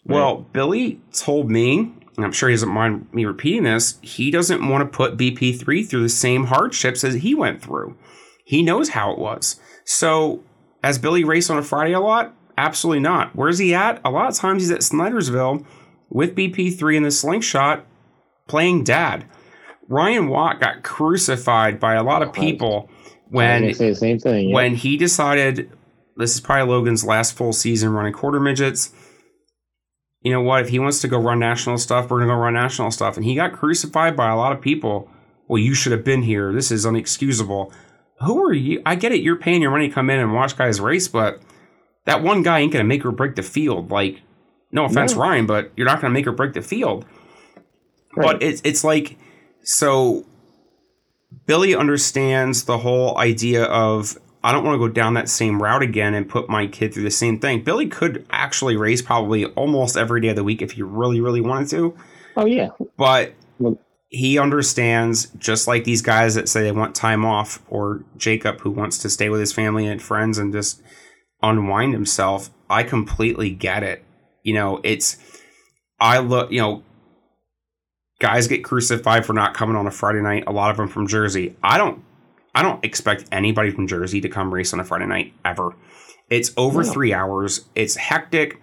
Well, Billy told me, and I'm sure he doesn't mind me repeating this, he doesn't want to put BP3 through the same hardships as he went through. He knows how it was. So, has Billy raced on a Friday a lot? Absolutely not. Where's he at? A lot of times he's at Snydersville with BP3 in the slingshot playing dad. Ryan Watt got crucified by a lot of people when say the same thing. yeah. when he decided this is probably Logan's last full season running quarter midgets. You know what? If he wants to go run national stuff, we're gonna go run national stuff. And he got crucified by a lot of people. Well, you should have been here. This is unexcusable. Who are you? I get it. You're paying your money to come in and watch guys race, but that one guy ain't gonna make or break the field. Like, no offense, No. Ryan, but you're not gonna make or break the field. Right. But it's it's like so Billy understands the whole idea of I don't want to go down that same route again and put my kid through the same thing. Billy could actually race probably almost every day of the week if he really, really wanted to. oh yeah, But he understands, just like these guys that say they want time off, or Jacob who wants to stay with his family and friends and just unwind himself. I completely get it. You know, it's I look, you know, guys get crucified for not coming on a Friday night. A lot of them from Jersey. I don't. I don't expect anybody from Jersey to come race on a Friday night ever. It's over three hours. It's hectic.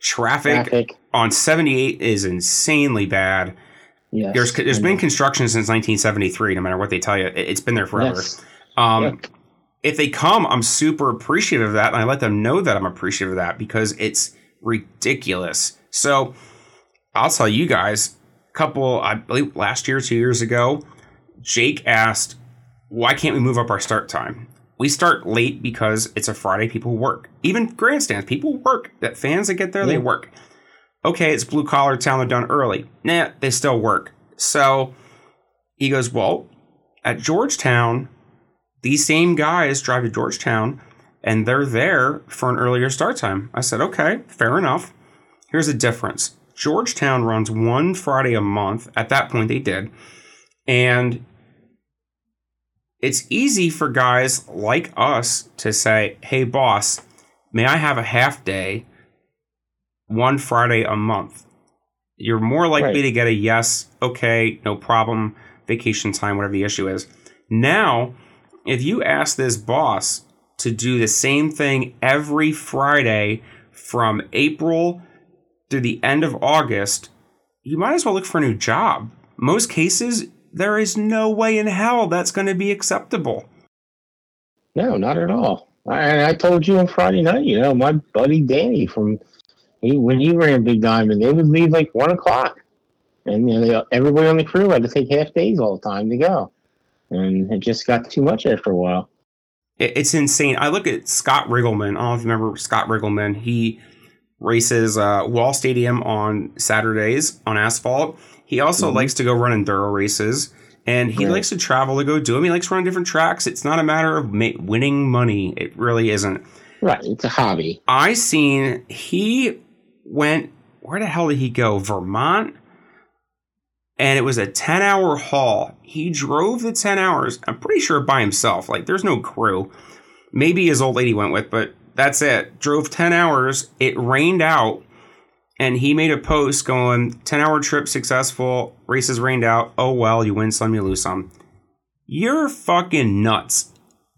Traffic, Traffic. on 78 is insanely bad. Yes. There's there's been construction since 1973. No matter what they tell you, it, it's been there forever. Yes. Um. If they come, I'm super appreciative of that, and I let them know that I'm appreciative of that because it's ridiculous. So I'll tell you guys, a couple, I believe last year, two years ago, Jake asked, "Why can't we move up our start time?" We start late because it's a Friday. People work. Even grandstands, people work. That fans that get there, they work. Okay, it's blue collar town. They're done early. Nah, they still work. So he goes, well, at Georgetown, these same guys drive to Georgetown and they're there for an earlier start time. I said, okay, fair enough. Here's the difference Georgetown runs one Friday a month. At that point, they did. And it's easy for guys like us to say, hey, boss, may I have a half day one Friday a month? You're more likely Right. to get a yes, okay, no problem, vacation time, whatever the issue is. Now, if you ask this boss to do the same thing every Friday from April through the end of August, you might as well look for a new job. Most cases, there is no way in hell that's going to be acceptable. No, not at all. I, I told you on Friday night, you know, my buddy Danny from he when he ran Big Diamond, they would leave like one o'clock, and you know, they, everybody on the crew had to take half days all the time to go, and it just got too much after a while. It- It's insane. I look at Scott Riggleman. I don't know if you remember Scott Riggleman. He races uh, Wall Stadium on Saturdays on asphalt. He also Mhm. likes to go run enduro races, and he Right. likes to travel to go do them. He likes to run different tracks. It's not a matter of ma- winning money. It really isn't. Right, it's a hobby. I seen he went. Where the hell did he go? Vermont. And it was a 10 hour haul. He drove the 10 hours, I'm pretty sure by himself. Like, there's no crew. Maybe his old lady went with, but that's it. Drove 10 hours. It rained out. And he made a post going 10 hour trip successful. Races rained out. Oh, well, you win some, you lose some. You're fucking nuts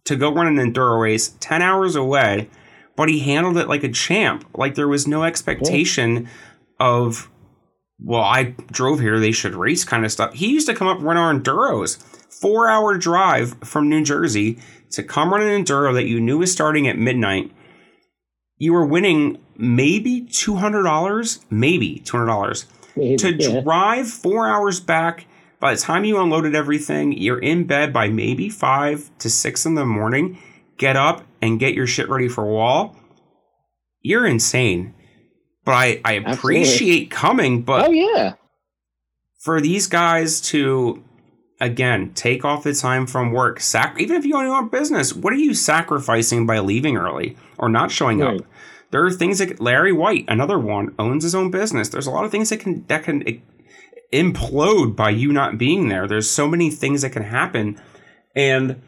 to go run an enduro race 10 hours away but he handled it like a champ. Like there was no expectation of, well, I drove here, they should race kind of stuff. He used to come up run our enduros. Four hour drive from New Jersey to come run an enduro that you knew was starting at midnight. You were winning maybe $200, maybe $200 to Yeah. drive four hours back. By the time you unloaded everything, you're in bed by maybe five to six in the morning. Get up and get your shit ready for wall. You're insane. But I, I appreciate coming, but Oh yeah, for these guys to again take off the time from work, sac- even if you own your own business, what are you sacrificing by leaving early or not showing Right. up? There are things that Larry Wight, another one, owns his own business. There's a lot of things that can that can implode by you not being there. There's so many things that can happen, and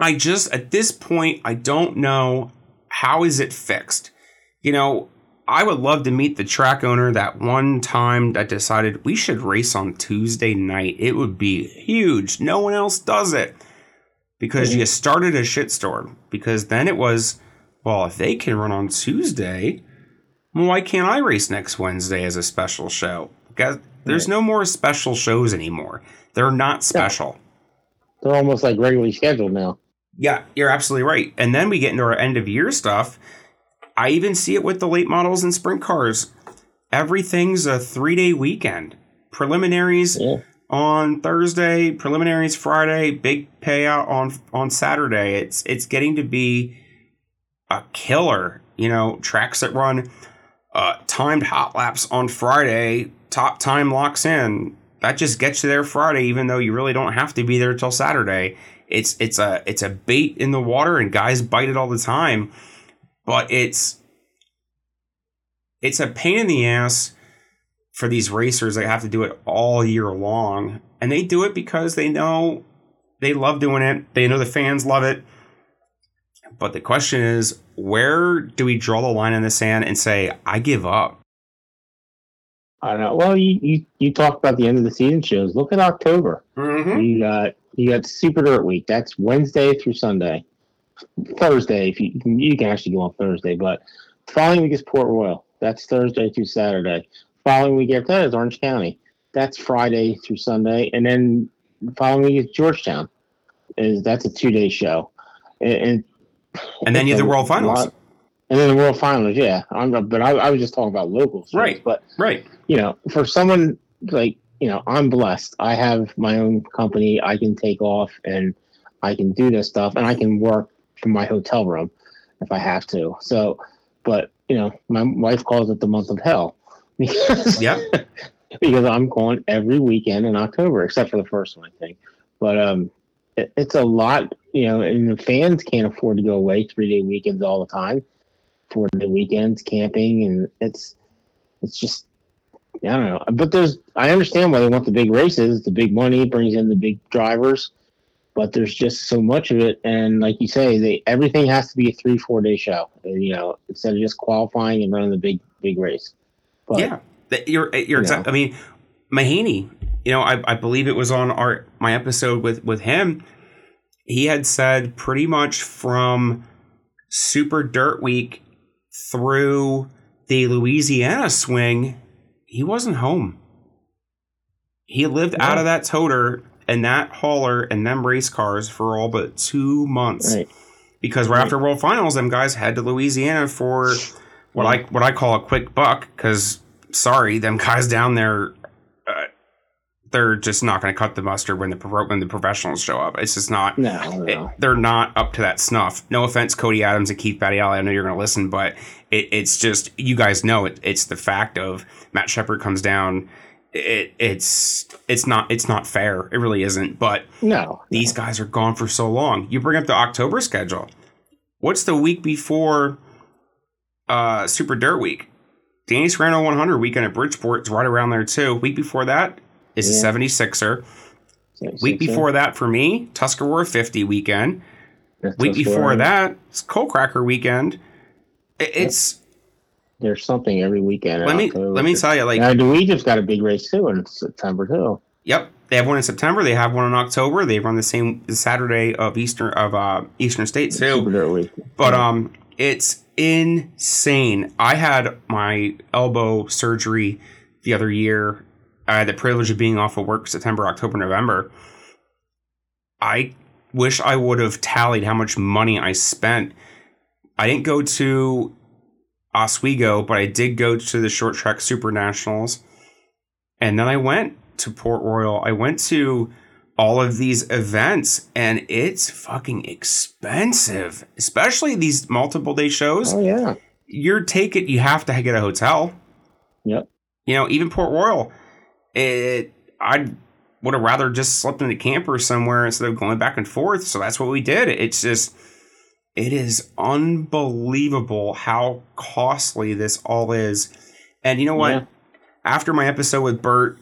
I just at this point I don't know how is it fixed. You know, I would love to meet the track owner that one time that decided we should race on Tuesday night. It would be huge. No one else does it because you *laughs* started a shitstorm. Because then it was, well, if they can run on Tuesday, well, why can't I race next Wednesday as a special show? Because there's no more special shows anymore. They're not special. they're almost like regularly scheduled now. Yeah, you're absolutely right. And then we get into our end of year stuff. I even see it with the late models and sprint cars. Everything's a three day weekend. Preliminaries Yeah. on Thursday, preliminaries Friday, big payout on on Saturday. It's it's getting to be a killer. You know, tracks that run uh, timed hot laps on Friday, top time locks in. That just gets you there Friday, even though you really don't have to be there till Saturday. It's it's a it's a bait in the water, and guys bite it all the time. But it's it's a pain in the ass for these racers that have to do it all year long, and they do it because they know they love doing it. They know the fans love it. But the question is, where do we draw the line in the sand and say, I give up? I don't know. Well, you, you you talk about the end of the season shows. Look at October. Mm-hmm. You got you got Super Dirt Week. That's Wednesday through Sunday. Thursday, if you you can, actually go on Thursday, but following week is Port Royal. That's Thursday through Saturday. Following week after that is Orange County. That's Friday through Sunday, and then the following week is Georgetown. Is that's a two day show, and, and And then you have the World Finals. lot- And then the World Finals, yeah. I'm, but I, I was just talking about locals, Right. But Right. you know, for someone like you know, I'm blessed. I have my own company. I can take off and I can do this stuff, and I can work from my hotel room if I have to. So, but you know, my wife calls it the month of hell *laughs* because Yep. because I'm going every weekend in October, except for the first one, I think. But um, it, it's a lot, you know, and the fans can't afford to go away three day weekends all the time, four day weekends camping, and it's it's just I don't know. But there's I understand why they want the big races, the big money brings in the big drivers, but there's just so much of it, and like you say, they everything has to be a three four day show, and, you know, instead of just qualifying and running the big big race. But, yeah. You're eh, you're You exact. know. I mean, Mahaney. You know, I, I believe it was on our my episode with with him. He had said pretty much from Super Dirt Week through the Louisiana swing, he wasn't home. He lived out of that toter and that hauler and them race cars for all but two months Right. because right, after World Finals, them guys head to Louisiana for what I what I call a quick buck. Because sorry, them guys down there, uh, they're just not going to cut the mustard when the when the professionals show up. It's just not. No, it- they're not up to that snuff. No offense, Cody Adams and Keith Battiali. I know you're going to listen, but it, it's just you guys know it. It's the fact of Matt Sheppard comes down. It, it's it's not it's not fair. It really isn't. But No. these guys are gone for so long. You bring up the October schedule. What's the week before uh, Super Dirt Week? Danny Serrano 100 weekend at Bridgeport is right around there too. Week before that is Yeah. the 76er. Six- Week before that for me, Tuscarora 50 weekend. that's Week before that, it's Coal Cracker weekend. It's there's something every weekend. let me October. let me tell you like Now, the Egypt's got a big race too in September too. Yep, they have one in September. They have one in October. They run the same Saturday of Eastern of uh, Eastern State too. Super Dirt Week. But um, it's insane. I had my elbow surgery the other year. I had the privilege of being off of work September, October, November. I wish I would have tallied how much money I spent. I didn't go to Oswego, but I did go to the short track super nationals. And then I went to Port Royal. I went to all of these events and it's fucking expensive, especially these multiple day shows. Oh yeah. You're taking, you have to get a hotel. Yep. You know, even Port Royal, it, I would have rather just slept in a camper somewhere instead of going back and forth. So that's what we did. It's just, it is unbelievable how costly this all is. And you know what? Yeah. After my episode with Bert,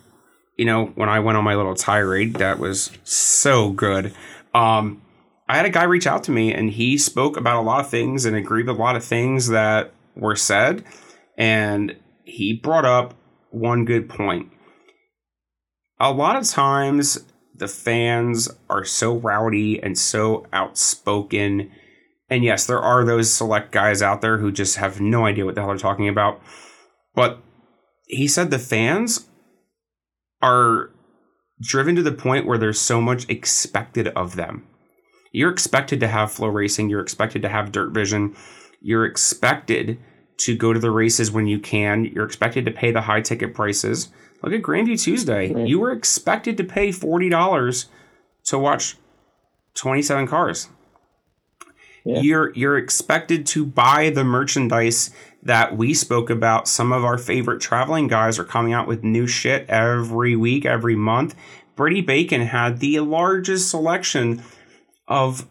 you know, when I went on my little tirade, that was so good. Um, I had a guy reach out to me and he spoke about a lot of things and agreed with a lot of things that were said. And he brought up one good point. A lot of times, the fans are so rowdy and so outspoken. And yes, there are those select guys out there who just have no idea what the hell they're talking about. But he said the fans are driven to the point where there's so much expected of them. You're expected to have FloRacing, you're expected to have DIRTVision, you're expected to go to the races when you can, you're expected to pay the high ticket prices. Look at Grandview Tuesday. You were expected to pay $40 to watch 27 cars. Yeah. You're you're expected to buy the merchandise that we spoke about. Some of our favorite traveling guys are coming out with new shit every week, every month. Brady Bacon had the largest selection of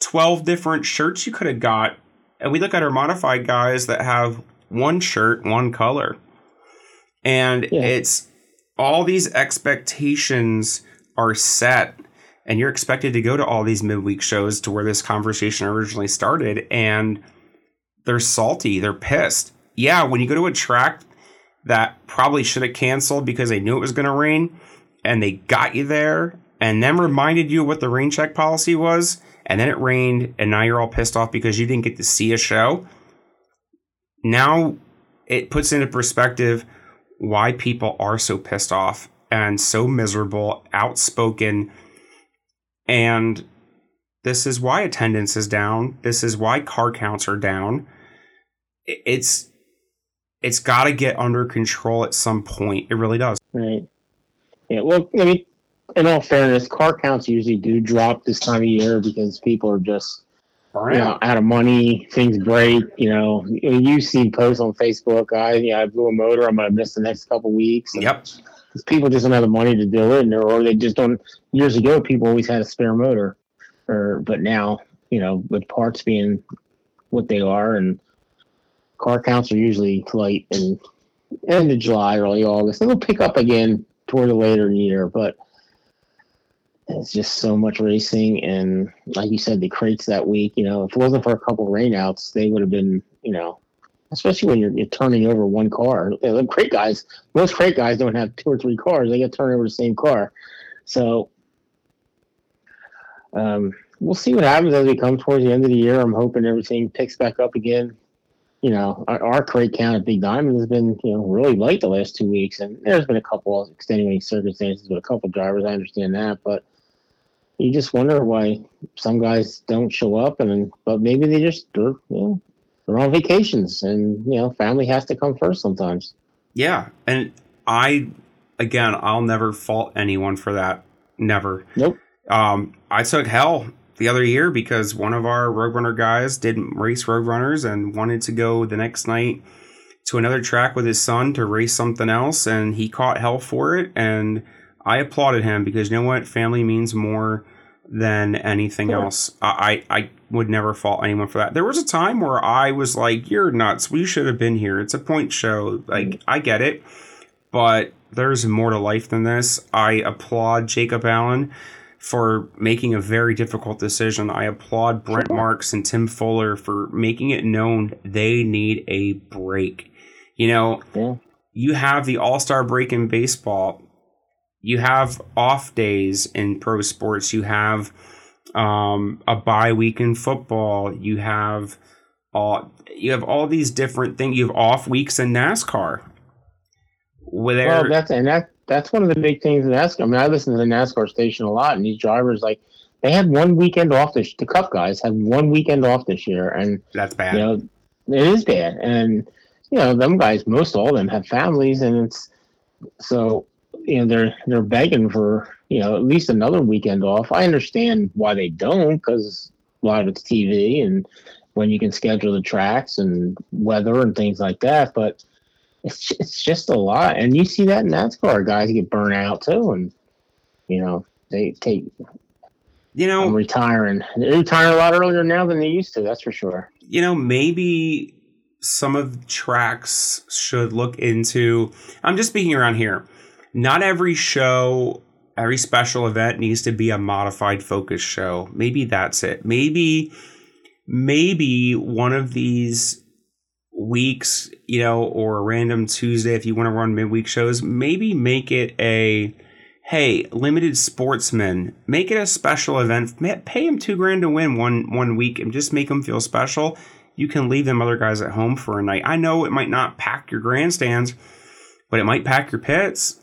12 different shirts you could have got. And we look at our modified guys that have one shirt, one color. And Yeah. it's all these expectations are set and you're expected to go to all these midweek shows to where this conversation originally started and they're salty they're pissed. Yeah when you go to a track that probably should have canceled because they knew it was going to rain and they got you there and then reminded you what the rain check policy was and then it rained and now you're all pissed off because you didn't get to see a show. Now it puts into perspective why people are so pissed off and so miserable outspoken and this is why attendance is down this is why car counts are down it's it's got to get under control at some point it really does Right. Yeah. Well, I mean, in all fairness, car counts usually do drop this time of year because people are just you know out of money. Things break. You know, you've seen posts on Facebook. I yeah, I blew a motor. I'm gonna miss the next couple weeks. And yep People just don't have the money to do it, and or they just don't. Years ago, people always had a spare motor, or but now you know with parts being what they are and car counts are usually light in end of July, early August. It'll pick up again toward the later year, but it's just so much racing and like you said, the crates that week, you know, if it wasn't for a couple rainouts, they would have been, you know, especially when you're, you're turning over one car. The crate guys, most crate guys don't have two or three cars; they get turned over the same car. So, um, we'll see what happens as we come towards the end of the year. I'm hoping everything picks back up again you know, our, our crate count at Big Diamond has been, you know, really light the last two weeks, and there's been a couple of extenuating circumstances with a couple of drivers. I understand that, but you just wonder why some guys don't show up, and but maybe they just they're, you know, they're on vacations, and you know, family has to come first sometimes. Yeah, and I again, I'll never fault anyone for that. Never. Nope. Um, I took hell the other year because one of our Roadrunner guys didn't race Roadrunners and wanted to go the next night to another track with his son to race something else, and he caught hell for it. And I applauded him because you know what? Family means more than anything Sure. else. I, I would never fault anyone for that. There was a time where I was like, "You're nuts. We should have been here. It's a point show. Like mm-hmm. I get it, but there's more to life than this." I applaud Jacob Allen for making a very difficult decision. I applaud Brent Marks and Tim Fuller for making it known they need a break. You know, Yeah. you have the All Star break in baseball. You have off days in pro sports. You have um, a bye week in football. You have all you have all these different things. You have off weeks in NASCAR. Where Well, that's and that that's one of the big things in NASCAR. I mean, I listen to the NASCAR station a lot, and these drivers like they had one weekend off this. The Cup guys had one weekend off this year, and that's bad. you know it is bad. And you know them guys, most all of them have families, and it's so you know they're they're begging for you know at least another weekend off. I understand why they don't because a lot of it's TV and when you can schedule the tracks and weather and things like that, but it's it's just a lot, and you see that in NASCAR. Guys get burnt out too, and you know they take. you know, I'm retiring. They retire a lot earlier now than they used to. That's for sure. you know, maybe some of the tracks should look into. I'm just speaking around here. Not every show, every special event needs to be a modified focus show. Maybe that's it. Maybe, maybe one of these weeks, you know, or a random Tuesday, if you want to run midweek shows, maybe make it a hey, limited sportsmen, make it a special event. Pay them two grand to win one one week, and just make them feel special. You can leave them other guys at home for a night. I know it might not pack your grandstands, but it might pack your pits.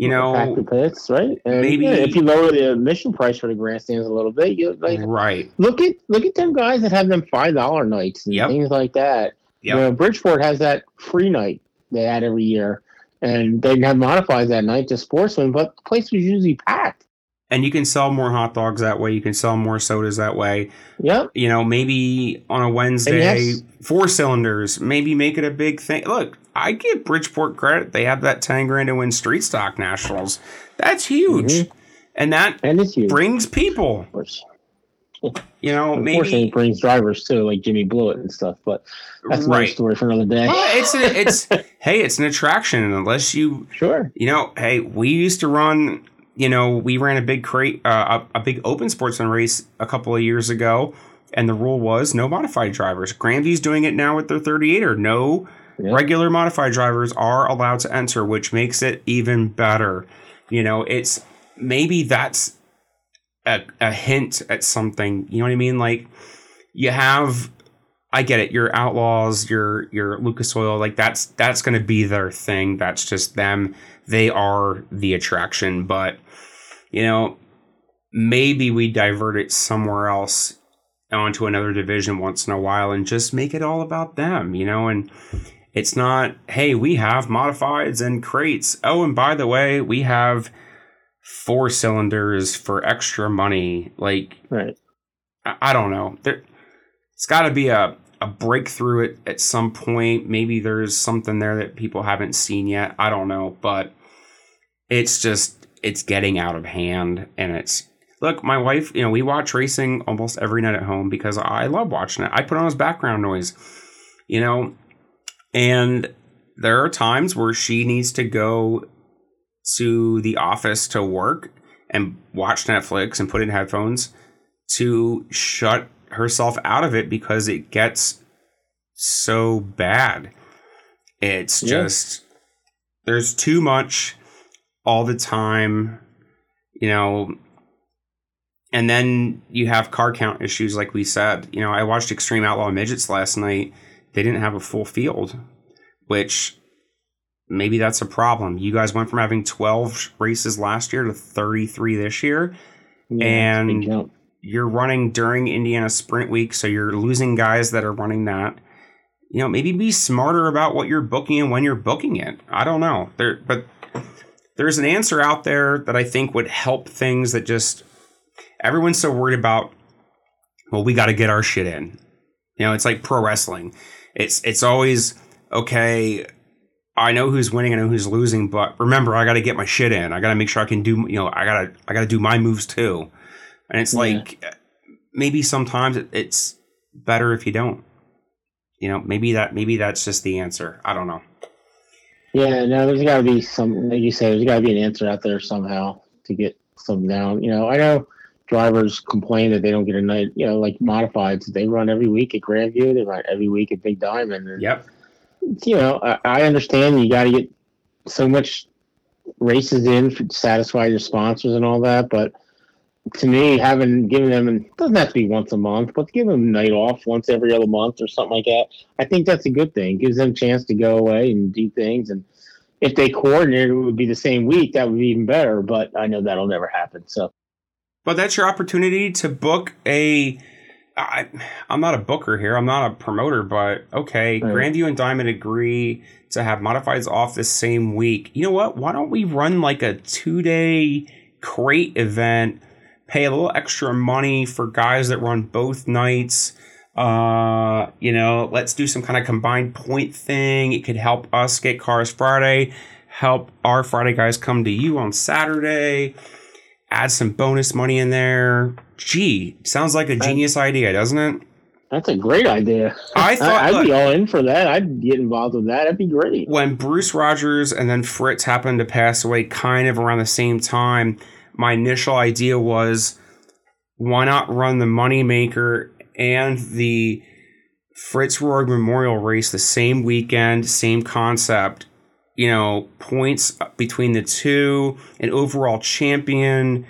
You know, back to know, pits, right? And maybe- yeah, if you lower the admission price for the grandstands a little bit, you like right? look at look at them guys that have them five dollar nights and Yep. things like that. Yep. You know, Bridgeport has that free night they had every year, and they have modified that night to sportsmen, but the place was usually packed. And you can sell more hot dogs that way. You can sell more sodas that way. Yep. you know, maybe on a Wednesday, yes. four cylinders, maybe make it a big thing. Look, I give Bridgeport credit. They have that 10 grand to win street stock nationals. That's huge. Mhm. And that And huge. brings people, of course. you know, Unfortunately, maybe. it brings drivers too, like Jimmy Blewett and stuff. But that's another story for another day. Well, it's, a, it's, *laughs* hey, it's an attraction. Unless you, sure. you know, hey, we used to run, you know, we ran a big crate, uh, a, a big open sportsman race a couple of years ago. And the rule was no modified drivers. Grandview's doing it now with their 38er. No Yeah. Regular modified drivers are allowed to enter, which makes it even better. You know, it's maybe that's a, a hint at something. You know what I mean? Like you have I get it. Your outlaws, your your Lucas Oil, like that's that's going to be their thing. That's just them. They are the attraction. But you know, maybe we divert it somewhere else onto another division once in a while and just make it all about them. You know, and it's not. Hey, we have modifieds and crates. Oh, and by the way, we have four cylinders for extra money. Like, Right. I, I don't know. There, it's got to be a, a breakthrough at, at some point. Maybe there's something there that people haven't seen yet. I don't know. But it's just, it's getting out of hand. And it's, look, my wife, you know, we watch racing almost every night at home because I love watching it. I put on as background noise, you know, and there are times where she needs to go to the office to work and watch Netflix and put in headphones to shut herself out of it because it gets so bad. It's Yeah. just there's too much all the time, you know. And then you have car count issues, like we said. You know, I watched Xtreme Outlaw Midgets last night. They didn't have a full field, which maybe that's a problem. You guys went from having 12 races last year to 33 this year Yeah, it's a big And- you're running during Indiana Sprint Week, so you're losing guys that are running that. You know, maybe be smarter about what you're booking and when you're booking it. I don't know. There, but there's an answer out there that I think would help things that just everyone's so worried about. Well, we got to get our shit in. You know, it's like pro wrestling. It's it's always okay. I know who's winning, I know who's losing, but remember, I got to get my shit in. I got to make sure I can do. You know, I gotta I gotta do my moves too. And it's Yeah. like uh, maybe sometimes it- it's better if you don't. You know, maybe that maybe that's just the answer. I don't know. Yeah, no, there's got to be some, like you said, there's got to be an answer out there somehow to get some down. You know, I know drivers complain that they don't get a night, you know, like modifieds. They run every week at Grandview, they run every week at Big Diamond. And, Yep. you know, I, I understand you got to get so much races in to satisfy your sponsors and all that, but to me, having given them, and doesn't have to be once a month, but to give them a night off once every other month or something like that. I think that's a good thing. Gives them a chance to go away and do things. And if they coordinated, it would be the same week. That would be even better. But I know that'll never happen. So But that's your opportunity to book a. I, I'm not a booker here. I'm not a promoter, but okay. Right. Grandview and Diamond agree to have modifieds off the same week. You know what? Why don't we run like a two day crate event? Pay a little extra money for guys that run both nights. Uh, you know, let's do some kind of combined point thing. It could help us get cars Friday, help our Friday guys come to you on Saturday add some bonus money in there. Gee, sounds like a genius idea, doesn't it? that's a great idea. I thought I, would be all in for that. I'd get involved with that. That'd be great. when Bruce Rogers and then Fritz happened to pass away kind of around the same time, my initial idea was why not run the moneymaker and the Fritz Roig Memorial Race the same weekend, same concept. You know, points between the two, an overall champion.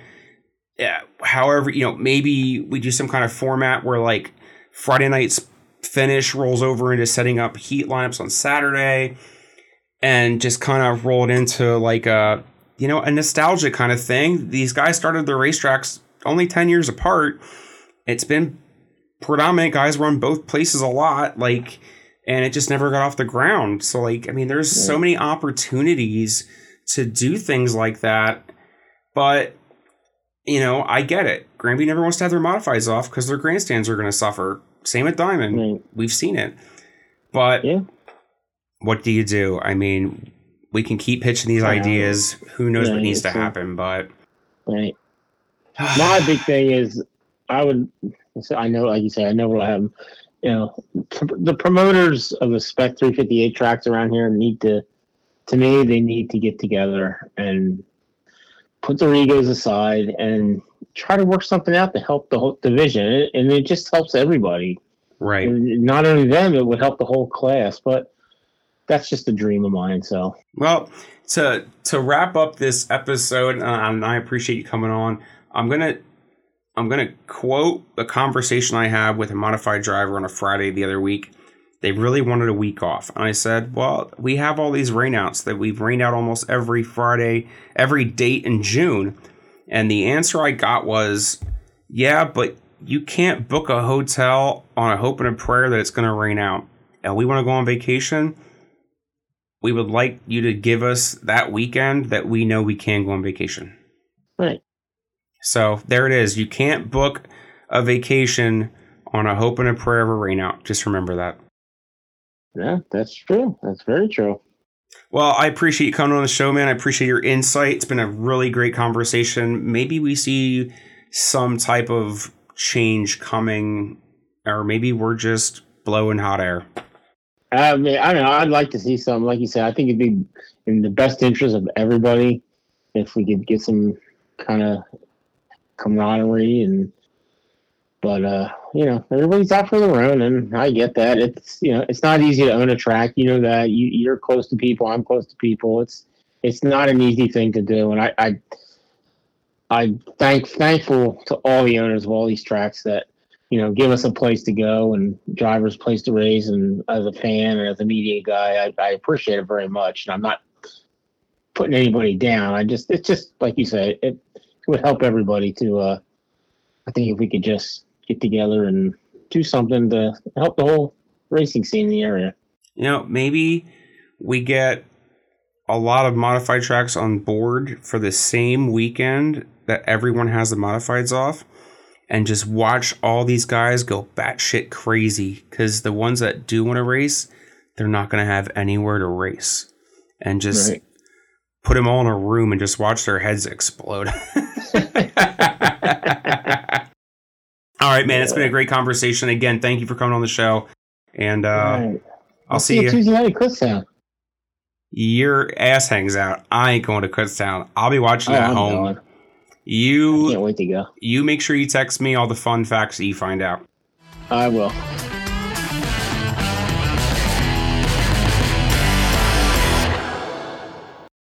Yeah, however, you know, maybe we do some kind of format where like Friday night's finish rolls over into setting up heat lineups on Saturday and just kind of roll it into like a you know a nostalgia kind of thing. These guys started their racetracks only 10 years apart. It's been predominant guys run both places a lot like and it just never got off the ground. So like I mean there's so many opportunities to do things like that. But you know, I get it. Grandview never wants to have their modifies off because their grandstands are going to suffer. Same at Diamond. Right. We've seen it. But Yeah. what do you do? I mean, we can keep pitching these Yeah. ideas. Who knows what needs to a- happen? But Right. *sighs* My big thing is, I would. I know, like you say, I know what'll happen. You know, the promoters of the Spec 358 tracks around here need to, to me, they need to get together and put their egos aside and try to work something out to help the whole division. And it just helps everybody. right, And not only them, it would help the whole class. But that's just a dream of mine. So well, to to wrap up this episode, and I appreciate you coming on. I'm gonna I'm gonna quote a conversation I had with a modified driver on a Friday the other week. They really wanted a week off, and I said, "Well, we have all these rainouts that we've rained out almost every Friday, every date in June." And the answer I got was, "Yeah, but you can't book a hotel on a hope and a prayer that it's going to rain out. And we want to go on vacation." we would like you to give us that weekend that we know we can go on vacation. Right. So there it is. You can't book a vacation on a hope and a prayer of a rainout. Just remember that. Yeah, that's true. That's very true. Well, I appreciate you coming on the show, man. I appreciate your insight. It's been a really great conversation. Maybe we see some type of change coming, or maybe we're just blowing hot air. I mean, I don't know. I'd like to see something. Like you said, I think it'd be in the best interest of everybody if we could get some kind of camaraderie and. But uh, you know, everybody's out for their own, and I get that. It's you know, it's not easy to own a track. You know that you, you're close to people. I'm close to people. It's it's not an easy thing to do, and I I I'm thank thankful to all the owners of all these tracks that you know, give us a place to go and drivers place to race. And as a fan and as a media guy, I, I appreciate it very much. And I'm not putting anybody down. I just, it's just like you said, it, it would help everybody to, uh, I think if we could just get together and do something to help the whole racing scene in the area. You know, maybe we get a lot of modified tracks on board for the same weekend that everyone has the modifieds off and just watch all these guys go batshit crazy because the ones that do want to race, they're not going to have anywhere to race, and just right. Put them all in a room and just watch their heads explode. *laughs* all right, man. It's been a great conversation. Again, thank you for coming on the show, and uh, right. I'll, I'll, see, see you Tuesday night at Kutztown. Your ass hangs out. I ain't going to Kutztown. I'll be watching oh, at I'm home. Going. You I can't wait to go. You make sure you text me all the fun facts that you find out. I will.